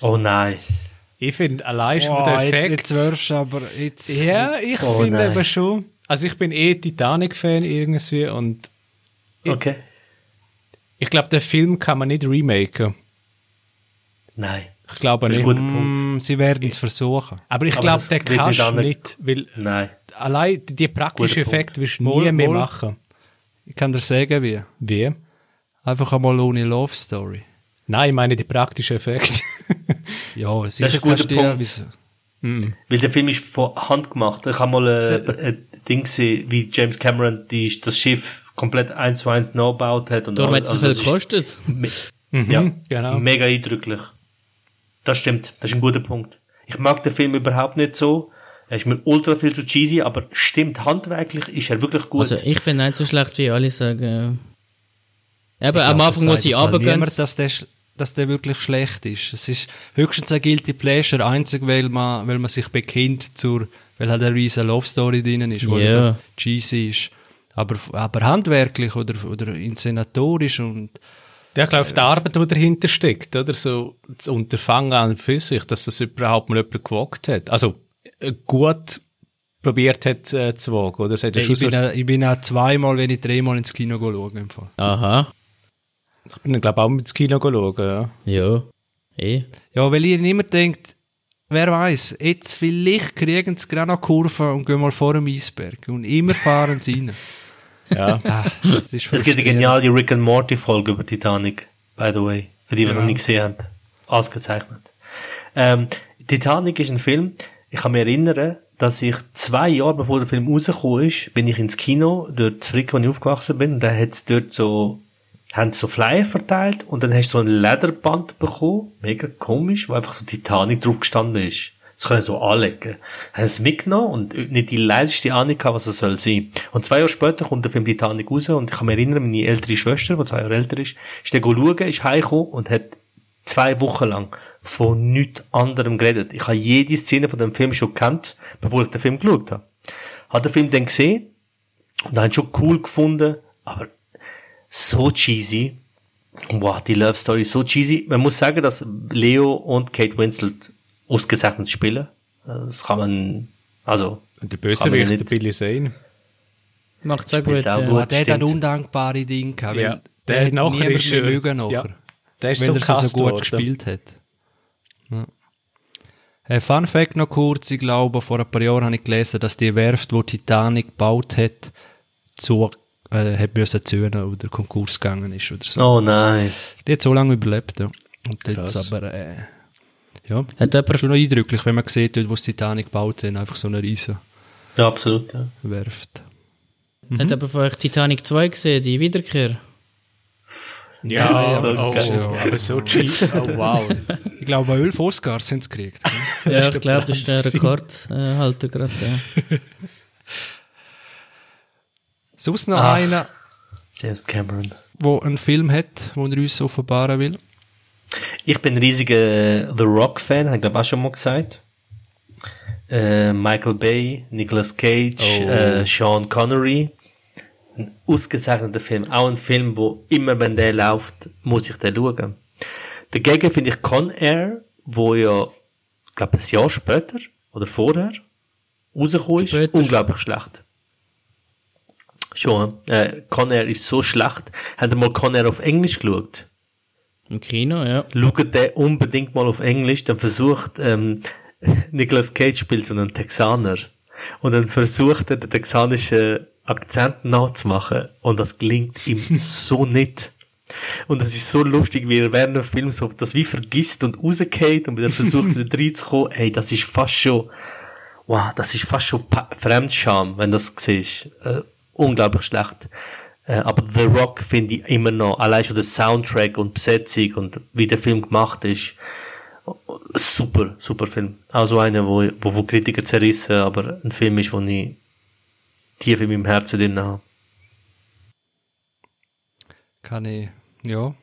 Oh nein. Ich finde, allein schon von den jetzt, jetzt wirfst du aber... Jetzt, Ja, ich Oh finde nein. aber schon. Also ich bin eh Titanic-Fan irgendwie und Okay. ich glaube, den Film kann man nicht remaken. Nein. Ich glaube Das ist nicht. ein guter Punkt. Mm, sie werden es versuchen. Aber ich glaube, der wird kannst nicht du nicht, weil Nein. allein die praktischen. Effekte wirst du nie mehr machen. Ich kann dir sagen, wie. Wie? Einfach einmal ohne Love Story. Nein, ich meine die praktischen Effekte. Ja, sicher ist ein guter Punkt. wieso- Mhm. Weil der Film ist von Hand gemacht. Ich habe mal äh, ein Ding gesehen, wie James Cameron die, das Schiff komplett eins zu eins neu gebaut hat. Und Darum hat es so viel das gekostet. me- Mhm, Ja, genau. mega eindrücklich. Das stimmt. Das ist ein guter Punkt. Ich mag den Film überhaupt nicht so. Er ist mir ultra viel zu cheesy, aber stimmt, handwerklich ist er wirklich gut. Also ich finde nicht so schlecht, wie alle sagen. Eben, Ich am glaub, Anfang, das wo sagt sie im Fall runtergehen. niemand, dass der, dass der wirklich schlecht ist. Es ist höchstens ein Guilty Pleasure, einzig, weil man, weil man sich bekennt zur, weil halt eine riesen Love Story drinnen ist, wo Ja. eben cheesy ist. Aber, aber handwerklich oder, oder inszenatorisch und, Ja, ich glaube, die Arbeit, die dahinter steckt, oder? So, das Unterfangen an und für sich, dass das überhaupt mal jemand gewagt hat. Also, äh, gut probiert hat äh, zu wagen, oder? Ja ich, so, bin, auch- ich bin auch zweimal, wenn ich dreimal ins Kino schaue, im Fall. Aha. Ich bin, glaube ich, auch mit ins Kino schauen, ja. Ja. Eh. Ja, weil ihr immer denkt, wer weiß, jetzt vielleicht kriegen sie gerade noch Kurve und gehen mal vor dem Eisberg. Und immer fahren sie rein. Ja. Ah, das ist es gibt eine geniale Rick and Morty Folge über Titanic, by the way. Für die, die es Ja. noch nicht gesehen haben. Ausgezeichnet. Ähm, Titanic ist ein Film, ich kann mich erinnern, dass ich zwei Jahre bevor der Film rausgekommen ist, bin ich ins Kino, dort zu Frick, wo ich aufgewachsen bin, und da hat's dort so, haben so Flyer verteilt, und dann hast du so ein Lederband bekommen, mega komisch, wo einfach so Titanic drauf gestanden ist. Das können so anlegen. Haben es mitgenommen und nicht die leiseste Ahnung gehabt, was es soll sein. Und zwei Jahre später kommt der Film Titanic raus und ich kann mich erinnern, meine ältere Schwester, die zwei Jahre älter ist, ist dann schauen, ist heimgekommen und hat zwei Wochen lang von nichts anderem geredet. Ich habe jede Szene von dem Film schon gekannt, bevor ich den Film geschaut habe. Hat den Film dann gesehen und habe ihn schon cool gefunden, aber so cheesy. Wow, die Love Story ist so cheesy. Man muss sagen, dass Leo und Kate Winslet ausgezeichnet spielen. Das kann man, also. Und der Bösewicht, der nicht- Billy Zane. Macht sehr gut. auch Ja. gut. Aber der hat ein undankbare Ding gehabt, weil Ja, der, der hat nachher ist, mehr äh, ja. Der ist so er so, gut worden. gespielt hat. Ja. Äh, Fun Fact noch kurz, ich glaube, vor ein paar Jahren habe ich gelesen, dass die Werft, die Titanic gebaut hat, zu, äh, hat müssen zöhnen oder Konkurs gegangen ist oder so. Oh nein. Die hat so lange überlebt, ja. Und jetzt Krass. aber, äh, ja, Hat jemand schon noch eindrücklich, wenn man sieht, dort, wo das Titanic gebaut haben, einfach so eine riesen Ja, absolut, ja. Werft. Hat jemand von euch Titanic 2 gesehen, die Wiederkehr? Ja, so oh, oh, aber so cheap. Oh, wow. Ich glaube, elf Oscars haben sie gekriegt. Ja, ich glaube, das ist der. Rekordhalter gerade. Ja. Sonst noch Ach. einer, James Cameron. der einen Film hat, den er uns offenbaren will. Ich bin ein riesiger äh, The Rock-Fan, habe ich glaube auch schon mal gesagt. Äh, Michael Bay, Nicolas Cage, Oh. äh, Sean Connery. Ein ausgezeichneter Film. Auch ein Film, wo immer, wenn der läuft, muss ich den schauen. Dagegen finde ich Con Air, wo ja, glaube ein Jahr später oder vorher rausgekommen ist, unglaublich schlecht. Schon, äh, Con Air ist so schlecht. Habt ihr mal Con Air auf Englisch geschaut? Im Kino, ja. schaut den unbedingt mal auf Englisch, dann versucht, ähm, Nicolas Cage spielt so einen Texaner. Und dann versucht er, den texanischen Akzent nachzumachen. Und das gelingt ihm so nicht. Und das ist so lustig, wie er während dem Film so das wie vergisst und rausgeht und wieder versucht, wieder reinzukommen. Ey, das ist fast schon, wow, das ist fast schon Fremdscham, wenn das siehst. Äh, unglaublich schlecht. Äh, aber The Rock finde ich immer noch, allein schon der Soundtrack und Besetzung und wie der Film gemacht ist, super, super Film. Also einer, wo, wo, wo Kritiker zerrissen, aber ein Film ist, wo ich tief in meinem Herzen drin habe. Kann ich, ja.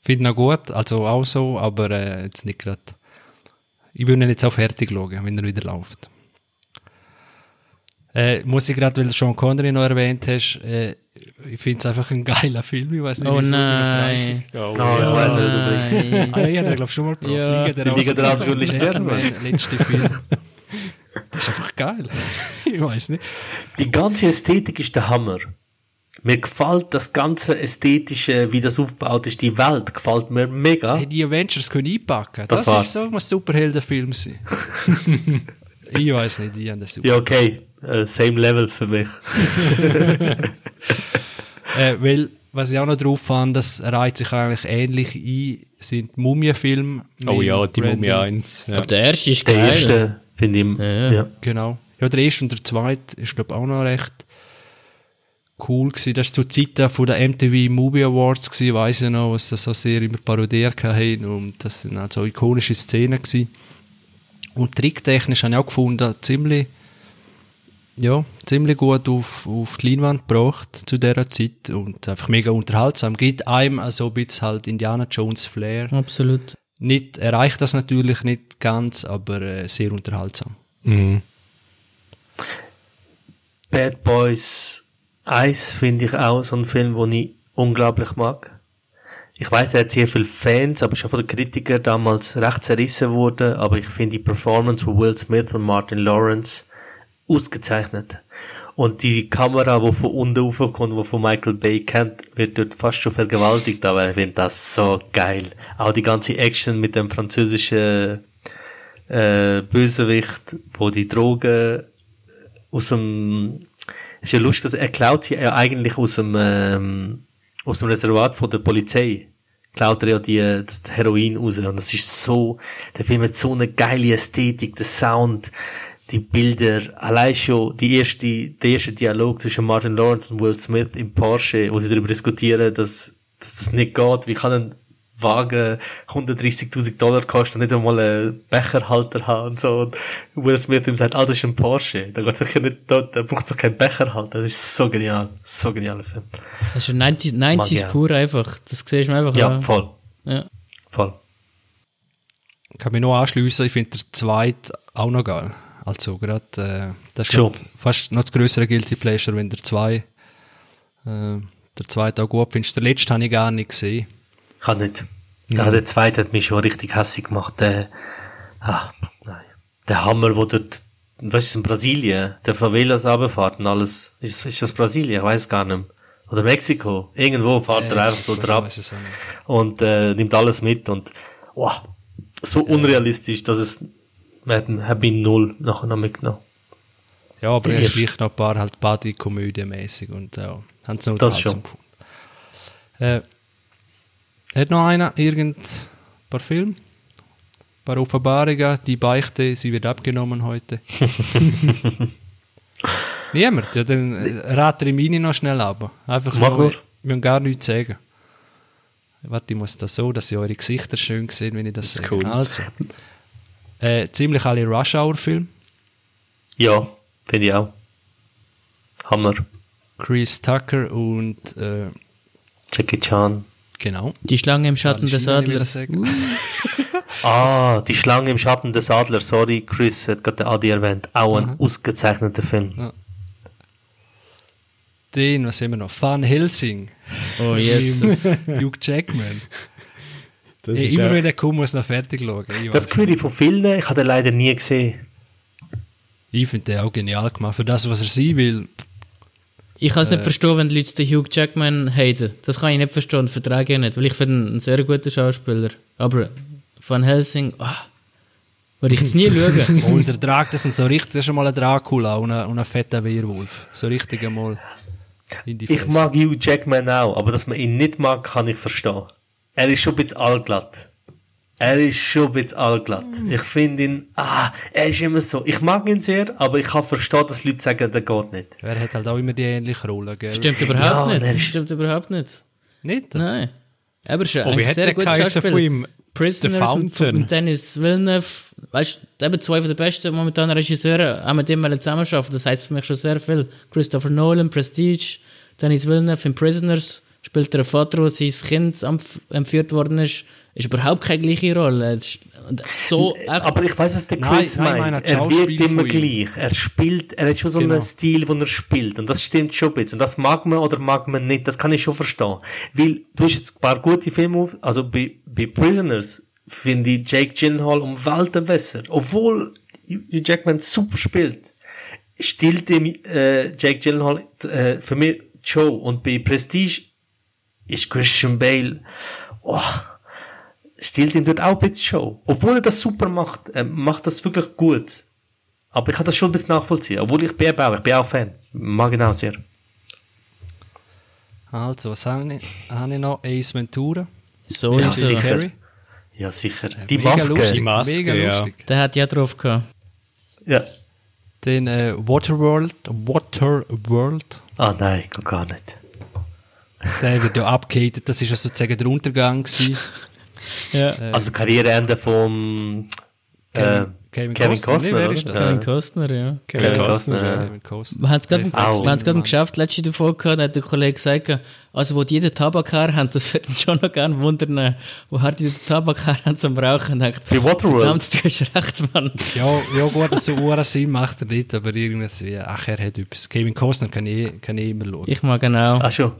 Finde ihn gut, also auch so, aber äh, jetzt nicht gerade. Ich würde ihn jetzt auch fertig schauen, wenn er wieder läuft. Äh, muss ich gerade, weil du Sean Connery noch erwähnt hast, äh, ich finde es einfach ein geiler Film. Ich weiß nicht, Oh ich nein. Oh, ich ja. weiss nicht, du bist- Nein. Ah, ja, der glaube schon mal gebracht. Ja. Liga der Die Liga der Außenminister- Gentleman, letzte Film. Das ist einfach geil. ich weiß nicht. Die ganze Ästhetik ist der Hammer. Mir gefällt das ganze Ästhetische, wie das aufgebaut ist. Die Welt gefällt mir mega. Hey, die Avengers können einpacken. Das Das, war's. ist so ein Superheldenfilm sein. ich weiß nicht, die haben das super. Ja, okay. Äh, same level für mich. Äh, weil, was ich auch noch drauf fand, das reiht sich eigentlich ähnlich ein, sind Mumienfilme. Oh ja, die Brandon- Mumie 1. Ja. Aber der erste ist Der geil. erste, finde ich, Ja. ja. Genau. Ja, der erste und der zweite ist, glaube ich, auch noch recht cool gewesen. Das war zu Zeiten von der MTV Movie Awards gewesen, weiss ich noch, was das so sehr immer parodiert haben und das sind halt so ikonische Szenen gewesen. Und tricktechnisch habe ich auch gefunden, ziemlich, ja, ziemlich gut auf, auf die Leinwand gebracht zu dieser Zeit und einfach mega unterhaltsam. Gibt einem also ein bisschen halt Indiana Jones Flair. Absolut. Nicht, erreicht das natürlich nicht ganz, aber äh, sehr unterhaltsam. Mhm. Bad Boys 1 finde ich auch so ein Film, den ich unglaublich mag. Ich weiß, er hat sehr viele Fans, aber schon von den Kritikern damals recht zerrissen wurde. Aber ich finde die Performance von Will Smith und Martin Lawrence ausgezeichnet. Und die Kamera, die von unten raufkommt, die von Michael Bay kennt, wird dort fast schon vergewaltigt, aber ich finde das so geil. Auch die ganze Action mit dem französischen äh, Bösewicht, wo die Drogen aus dem, ist ja lustig, dass er klaut sie ja eigentlich aus dem, ähm, aus dem Reservat von der Polizei. Klaut er ja die, das Heroin raus. Und das ist so, der Film hat so eine geile Ästhetik, der Sound, die Bilder, allein schon die erste, der erste Dialog zwischen Martin Lawrence und Will Smith im Porsche, wo sie darüber diskutieren, dass, dass das nicht geht. Wie kann ein Wagen 130.000 Dollar kosten und nicht einmal einen Becherhalter haben und so. Und Will Smith ihm sagt, ah, das ist ein Porsche. Da geht sicher nicht, da, da braucht es doch keinen Becherhalter. Das ist so genial. So genialer Film. Das ist ein 90, 90s Mag ich auch. pur einfach. Das siehst du einfach. Ja, an. voll. Ja. Voll. kann mich noch anschliessen, ich finde der zweite auch noch geil. Also gerade, äh, das ist Schon. glaub, fast noch das größere Guilty Pleasure, wenn der zwei, äh, der zweite auch gut findest. Der letzte habe ich gar nicht gesehen. Kann nicht. Ja. Der zweite hat mich schon richtig hässlich gemacht. Der, ah, nein. Der Hammer, wo dort, was ist in Brasilien? Der Favelas runterfährt und alles. Ist, ist das Brasilien? Ich weiß gar nicht. Oder Mexiko. Irgendwo fährt er einfach so ich drauf und äh, nimmt alles mit und wow, so unrealistisch, dass es hat, hat mich null nachher noch mitgenommen. Ja, aber er ist noch ein paar halt Buddy-Komödie-mäßig und ja, haben sie Das schon. gefunden. Äh, hat noch einer irgend paar Filme? Ein paar Offenbarungen, die Beichte, sie wird abgenommen heute. Niemand, ja, dann äh, rat er meine noch schnell ab. Einfach Mach nur, wir müssen gar nichts sagen. Warte, ich muss das so, dass ihr eure Gesichter schön sehen, wenn ich das, Das sage. Also, äh, ziemlich alle Rush-Hour-Filme. Ja, finde ich auch. Hammer. Chris Tucker und äh, Jackie Chan. genau. Die Schlange im Schatten des Adlers. Ah, die Schlange im Schatten des Adlers. Sorry, Chris hat gerade den Adi erwähnt. Auch ein ausgezeichneter Film. Den, was haben wir noch? Van Helsing. Oh, jetzt. Hugh Jackman. Das ist immer auch- wenn er kommt, muss er noch fertig schauen. Ich, Das höre ich von vielen, ich habe den leider nie gesehen. ich finde den auch genial gemacht. Für das, was er sein will. Ich kann es Äh. nicht verstehen, wenn die Leute den Hugh Jackman haten. Das kann ich nicht verstehen und vertrage ich nicht, weil ich finde ihn einen sehr guten Schauspieler. Aber Van Helsing, ah, würde ich jetzt nie schauen. Und der Drag, das sind so richtig, das ist schon mal ein Dracula und ein, und ein fetter Werwolf. So richtig einmal in die Ich mag Hugh Jackman auch, aber dass man ihn nicht mag, kann ich verstehen. Er ist schon ein bisschen allglatt. Er ist schon ein bisschen allglatt. Ich finde ihn, ah, er ist immer so. Ich mag ihn sehr, aber ich kann verstehen, dass Leute sagen, der geht nicht. Er hat halt auch immer die ähnliche Rolle, gell? Stimmt überhaupt Ja, nicht. ist- Stimmt überhaupt nicht. Nicht? Nein. Aber schon Oh, wie hat sehr der Schauspieler. von ihm? Prisoners The Fountain. mit Dennis Villeneuve. Weißt du, eben zwei von den besten momentanen Regisseuren haben mit dem wollen zusammenarbeiten. Das heisst für mich schon sehr viel. Christopher Nolan, Prestige, Dennis Villeneuve in Prisoners spielt der Vater, wo sein Kind empf- entführt worden ist. Ist überhaupt keine gleiche Rolle. Es ist- und So, Aber ich weiß, was der Nein, Chris nein, ich meint. das er wirkt immer gleich. Er spielt, er hat schon so Genau. einen Stil, wo er spielt. Und das stimmt schon ein bisschen. Und das mag man oder mag man nicht. Das kann ich schon verstehen. Weil, du hast jetzt ein paar gute Filme auf, also bei, bei Prisoners finde ich Jake Gyllenhaal um Welten besser. Obwohl Hugh Jackman super spielt. Stillt ihm, äh, Jake Gyllenhaal, äh, für mich Joe. Und bei Prestige ist Christian Bale, oh, stiehlt ihm dort auch ein bisschen Show. Obwohl er das super macht, er macht das wirklich gut. Aber ich kann das schon ein bisschen nachvollziehen. Obwohl ich bin auch, ich bin auch Fan. Mag ihn auch sehr. Also, was habe ich, habe ich noch? Ace Ventura. so Ja, ist er. sicher. Carrey. Ja, sicher. Die Mega Maske. lustig, Die Maske, mega ja. lustig. Der hat ja drauf gehabt. Ja. Den äh, Waterworld, Waterworld, Ah nein, gar nicht. Der wird ja abgehatet, das ist ja sozusagen der Untergang gewesen. Ja. Also Karriereende vom äh, Kevin Kevin Costner, Costner, wer oder? ist das? Ja. Kevin Costner, ja. Kevin Kevin Costner, ja. Kevin Costner. Wir haben es gerade geschafft, letzte davor gehabt, da hat der Kollege gesagt, also wo die den Tabak her haben, das würde mich schon noch gerne wundern, woher die den Tabak her haben zum Rauchen. Dachte, Bei Waterworld. verdammt, du hast recht, Mann. Ja, ja gut, so Uhren Sinn macht er nicht, aber irgendwie, ach, er hat etwas. Kevin Costner kann ich, kann ich immer schauen. Ich mag genau. Ah schon.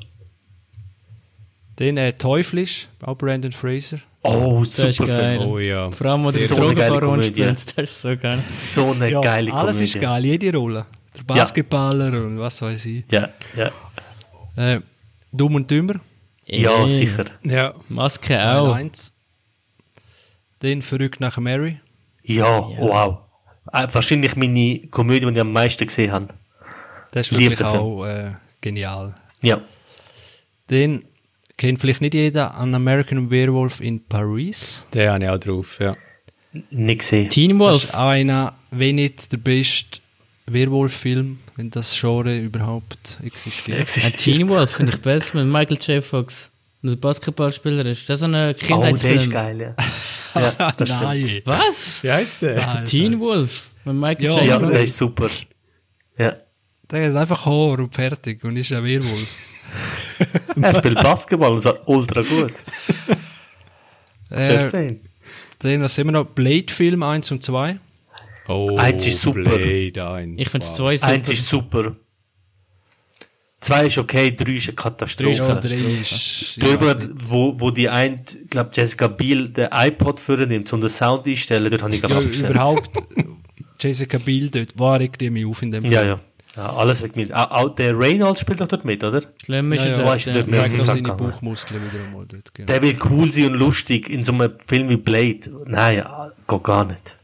Den äh, Teuflisch, auch Brandon Fraser. Oh, Das ist super geil. Film. Oh ja. Vor allem, wo der So eine geile Drogenbaron Komödie. spielt, das ist so geil. So eine Ja, geile alles Komödie. ist geil, jede Rolle. Der Basketballer und was weiß ich. Ja, ja. Äh, Dumm und Dümmer, Ja, Ey, sicher. Ja. Maske auch. 1. Den Verrückt nach Mary. Ja, wow. Äh, wahrscheinlich meine Komödie, die ich am meisten gesehen habe. Das ist Lieb wirklich Film. auch äh, genial. Ja. Den kennt vielleicht nicht jeder, An American Werewolf in Paris. Den habe ich auch drauf, ja. Nicht gesehen. Teen Das Wolf. ist auch einer, wenn nicht der beste Werwolf-Film, wenn das Genre überhaupt existiert. Ein Existiert. Teen Wolf finde ich besser mit Michael J. Fox. Und der Basketballspieler ist. Das ist so ein Oh, der Kindheitsfilm. ist geil, ja. ja, das stimmt. Nein. Was? Wie heißt der? Nein, Teen Wolf mit Michael Ja, J. Ja, Fox. der ist super. Ja. Der hat einfach Haar und fertig und ist ein Werwolf. Er spielt Basketball und zwar ultra gut. Just Äh, saying. den, was haben wir noch? Blade-Film 1 und 2. Oh, Eins ist super. Blade 1. Ich finde es wow. zwei super. Eins ist super. Zwei ist okay, drei ist eine Katastrophe. Drei ist drei ist... ich Dort, wo, wo, die ein, glaub Jessica Biel den iPod vornimmt, um den Sound einstellen, dort habe ich gerade Ja, abgestellt. überhaupt, Jessica Biel dort, war regt die mich auf in dem Ja, ja. Ja alles wird mit. Auch, auch der Reynolds spielt doch dort mit, oder? Schlimm ist Ja, ja, weißt du, ja. dort den noch Sack seine. Bauchmuskeln wieder einmal dort. Genau. Der will cool sein und lustig in so einem Film wie Blade. Nein, ja, geht gar nicht.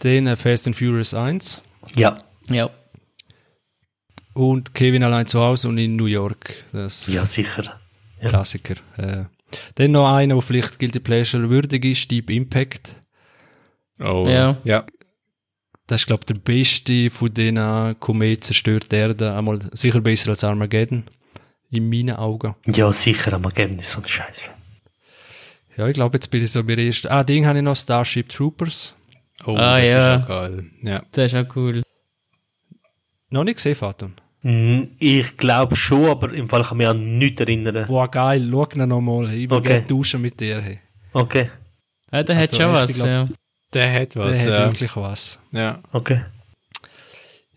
Dann äh, Fast and Furious 1 Ja. Ja. und Kevin allein zu Hause und in New York. Das Ja, sicher. Ja. Klassiker. Äh, dann noch einer, der vielleicht Guilty Pleasure würdig ist, Deep Impact. Oh, Ja. ja. Das ist, glaube ich, der beste von diesen Komet zerstört Erde. Einmal sicher besser als Armageddon. In meinen Augen. Ja, sicher, gerne ist so ein Scheiß. Ja, ich glaube, jetzt bin ich so bei der ersten. Ah, Ding habe ich noch Starship Troopers. Oh, Ah, das ja. ist auch geil. Ja. Das ist auch cool. Noch nicht gesehen, Faton. Hm, Ich glaube schon, aber im Fall kann ich mich an nichts erinnern. Boah, geil, schau ihn noch mal. Ich will Okay. gerne duschen mit dir. Hey. Okay, Ja, der hat Also, schon ich was, glaub- ja. Der hat Der was. hat ja. wirklich was. ja. okay.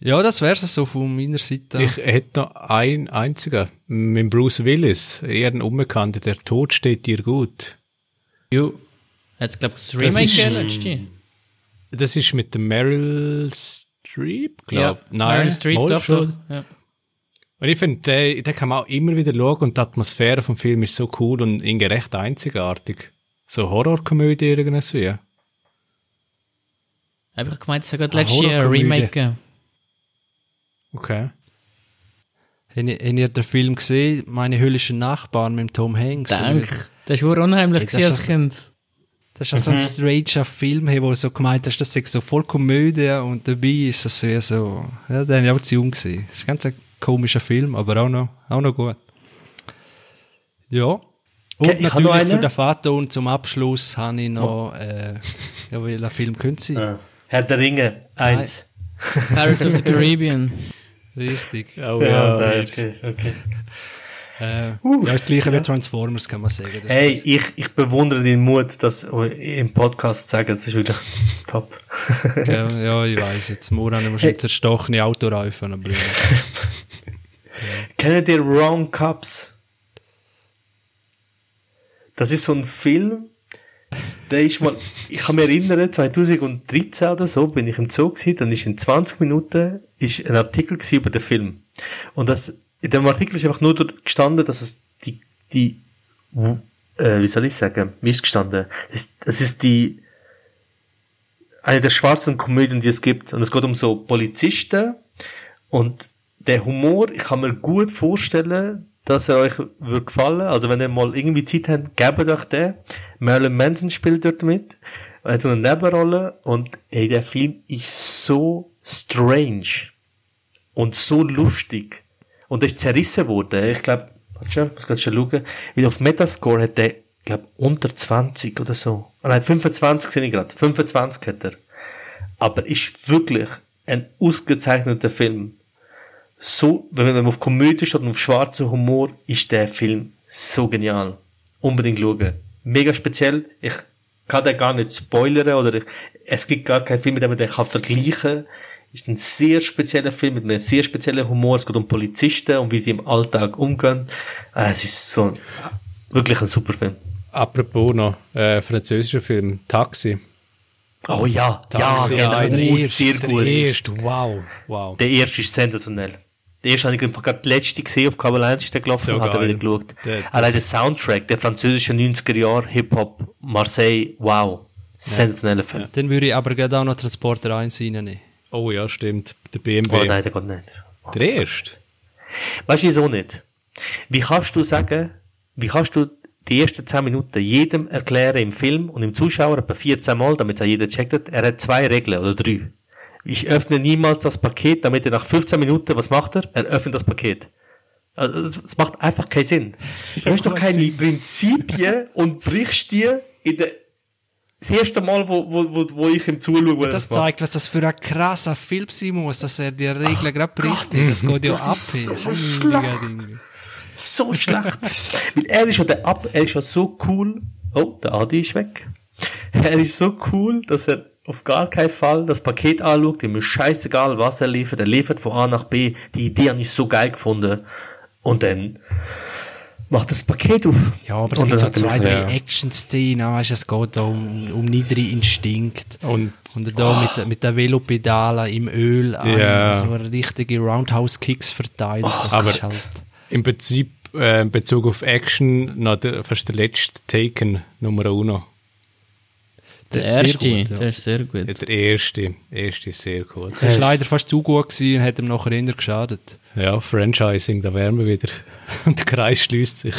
Ja, das wäre es so von meiner Seite. Ich hätte noch ein einziger. Mit Bruce Willis. Eher ein Unbekannter. Der Tod steht dir gut. Jo. Hat's, glaub ich, das Remake ist, gegeben ähm, letzte? Das ist mit dem Meryl Streep, Ja. glaub. Nein, Meryl Streep, doch, schon. doch. Ja. Und ich finde, den, den kann man auch immer wieder schauen und die Atmosphäre vom Film ist so cool und irgendwie recht einzigartig. So Horrorkomödie irgendwie. Hab ich gemeint, es hat gerade letztes Jahr ein. Remake gegeben. Okay. Habt ihr, den Film gesehen? Meine höllischen Nachbarn mit dem Tom Hanks? Danke. Das war unheimlich Hey, das gewesen ist als Kind. Das ist so ein stranger Film, hey, wo du so gemeint hast, das ist so voll Komödie und dabei ist das sehr so, ja, den habe ich auch zu jung gesehen. Das ist ein ganz komischer Film, aber auch noch, auch noch gut. Ja. Und ich habe noch natürlich für den Vater und zum Abschluss habe ich noch, äh, ja, welcher Film könnte sein? Ja. Herr der Ringe, eins. Pirates of the Caribbean. Richtig. Oh Ja, ja. okay, okay. Äh, ja, das gleiche wie Transformers, kann man sagen. Das Hey, ich, ich bewundere deinen Mut, das im Podcast zu sagen. Das ist wirklich top. ja, ja, ich weiß jetzt. Moran haben wir schon Hey. zerstochene Autoreifen. Aber, ja. Kennt ihr Wrong Cups? Das ist so ein Film, der ist mal, ich kann mich erinnern, 2013 oder so, bin ich im Zoo gewesen, dann ist in 20 Minuten, ist ein Artikel über den Film. Und das, in dem Artikel ist einfach nur dort gestanden, dass es die, die, äh, wie soll ich sagen, wie gestanden? Das, das ist die, eine der schwarzen Komödien, die es gibt. Und es geht um so Polizisten und der Humor, ich kann mir gut vorstellen, dass er euch wird gefallen. Also wenn ihr mal irgendwie Zeit habt, gebt euch den. Marilyn Manson spielt dort mit. Er hat so eine Nebenrolle und ey, der Film ist so strange und so lustig. Und er ist zerrissen worden. Ich glaube, warte muss gerade schon schauen. Weil auf Metascore hat der, glaube unter 20 oder so. Ah, Nein, 25 sehe ich gerade. 25 hat er. Aber ist wirklich ein ausgezeichneter Film. So, wenn man auf Komödie steht und auf schwarzen Humor, ist der Film so genial. Unbedingt schauen. Mega speziell. Ich kann den gar nicht spoilern oder ich, es gibt gar keinen Film, mit dem man den kann vergleichen. Ist ein sehr spezieller Film mit einem sehr speziellen Humor. Es geht um Polizisten und wie sie im Alltag umgehen. Äh, Es ist so wirklich ein super Film. Apropos noch, äh, französischer Film, Taxi. Oh ja, ja, Taxi, genau. der erste, sehr der gut. erste, wow, wow. Der erste ist sensationell. Der erste habe ich einfach gerade letzte gesehen, auf Kabel 1 ist der gelaufen So und hat er wieder geschaut. Allein der Soundtrack, der französische 90er Jahre, Hip-Hop, Marseille, wow. Sensationeller Film. Dann würde ich aber gerade auch noch Transporter 1 reinnehmen. Oh ja, stimmt. Der BMW. Oh nein, der geht nicht. Der erste? Weißt du wieso nicht? Wie kannst du sagen, wie kannst du die ersten 10 Minuten jedem erklären im Film und im Zuschauer etwa 14 Mal, damit es auch jeder checkt hat, er hat zwei Regeln oder drei. Ich öffne niemals das Paket, damit er nach 15 Minuten, was macht er? Er öffnet das Paket. Also, es macht einfach keinen Sinn. Du hast doch keine Prinzipien und brichst die in der, das erste Mal, wo, wo, wo, wo ich ihm zuschaue, er Das macht. zeigt, was das für ein krasser Film sein muss, dass er die Regeln gerade bricht. Das geht ja ab. ist so schlecht. So schlecht. Weil er ist ja der Ab, er ist ja so cool. Oh, der Adi ist weg. Er ist so cool, dass er auf gar keinen Fall das Paket anschaut, ihm ist scheißegal, was er liefert, er liefert von A nach B, die Idee habe ich so geil gefunden. Und dann macht das Paket auf. Ja, aber es Und gibt so zwei, drei Action-Szenen, weißt du, es geht da um, um niedere Instinkt. Und Und da mit, mit der Velopedale im Öl ein, Ja. so richtige Roundhouse-Kicks verteilt. Das Aber- ist halt, im Prinzip, äh, in Bezug auf Action, noch der, fast der letzte Taken, Nummer uno. Der erste, gut, ja. der ist sehr gut. Ja, Der erste, erste ist sehr cool. das ist leider fast zu gut gewesen und hat ihm nachher eher geschadet. Ja, Franchising, da wären wir wieder. Und der Kreis schließt sich.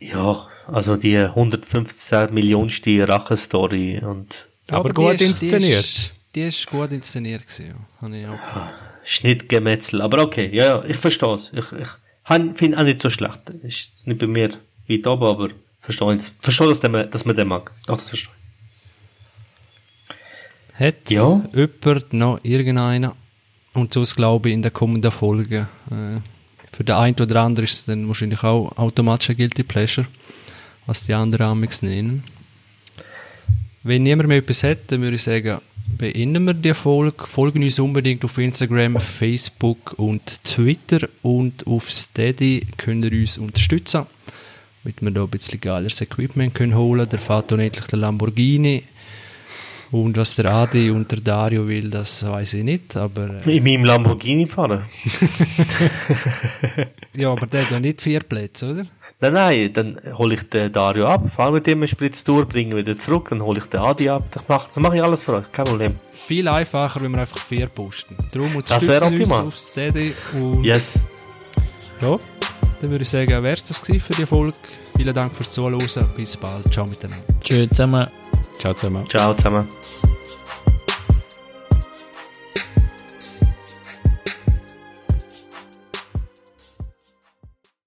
Ja, also die 115 Millionste Rache-Story und Aber die gut ist- inszeniert. Die ist, die ist gut inszeniert gewesen, ja. Habe ich auch gefunden. Schnittgemetzel. Aber okay, ja, ja, ich verstehe es. Ich, ich finde auch nicht so schlecht. Ist nicht bei mir weit oben, aber verstehe ich. Verstehe, dass, der, dass man den mag. Doch, das verstehe ich. Hat Ja. jemand noch irgendeiner? Und sonst glaube ich in der kommenden Folge. Äh, für den einen oder anderen ist es dann wahrscheinlich auch automatisch ein Guilty Pleasure, was die anderen amix nennen. Wenn niemand mehr etwas hat, dann würde ich sagen, beenden wir die Folge. Folgen uns unbedingt auf Instagram, Facebook und Twitter und auf Steady könnt ihr uns unterstützen, damit wir da ein bisschen geileres Equipment können holen. Der fährt unendlich der Lamborghini. Und was der Adi und der Dario will, das weiß ich nicht, aber äh, In meinem Lamborghini fahren. ja, aber der hat ja nicht vier Plätze, oder? Nein, nein, dann hole ich den Dario ab, fahre mit ihm eine Spritz durch, bringe ihn wieder zurück, dann hole ich den Adi ab. Das mache das ich alles für euch, kein Problem. Viel einfacher, wenn wir einfach vier posten. Darum Das unterstützen uns optimal. auf Steady und Yes. ja, dann würde ich sagen, wäre es das gewesen für die Folge. Vielen Dank fürs Zuhören, bis bald, ciao miteinander. Tschüss zusammen. Ciao zusammen. Ciao zusammen.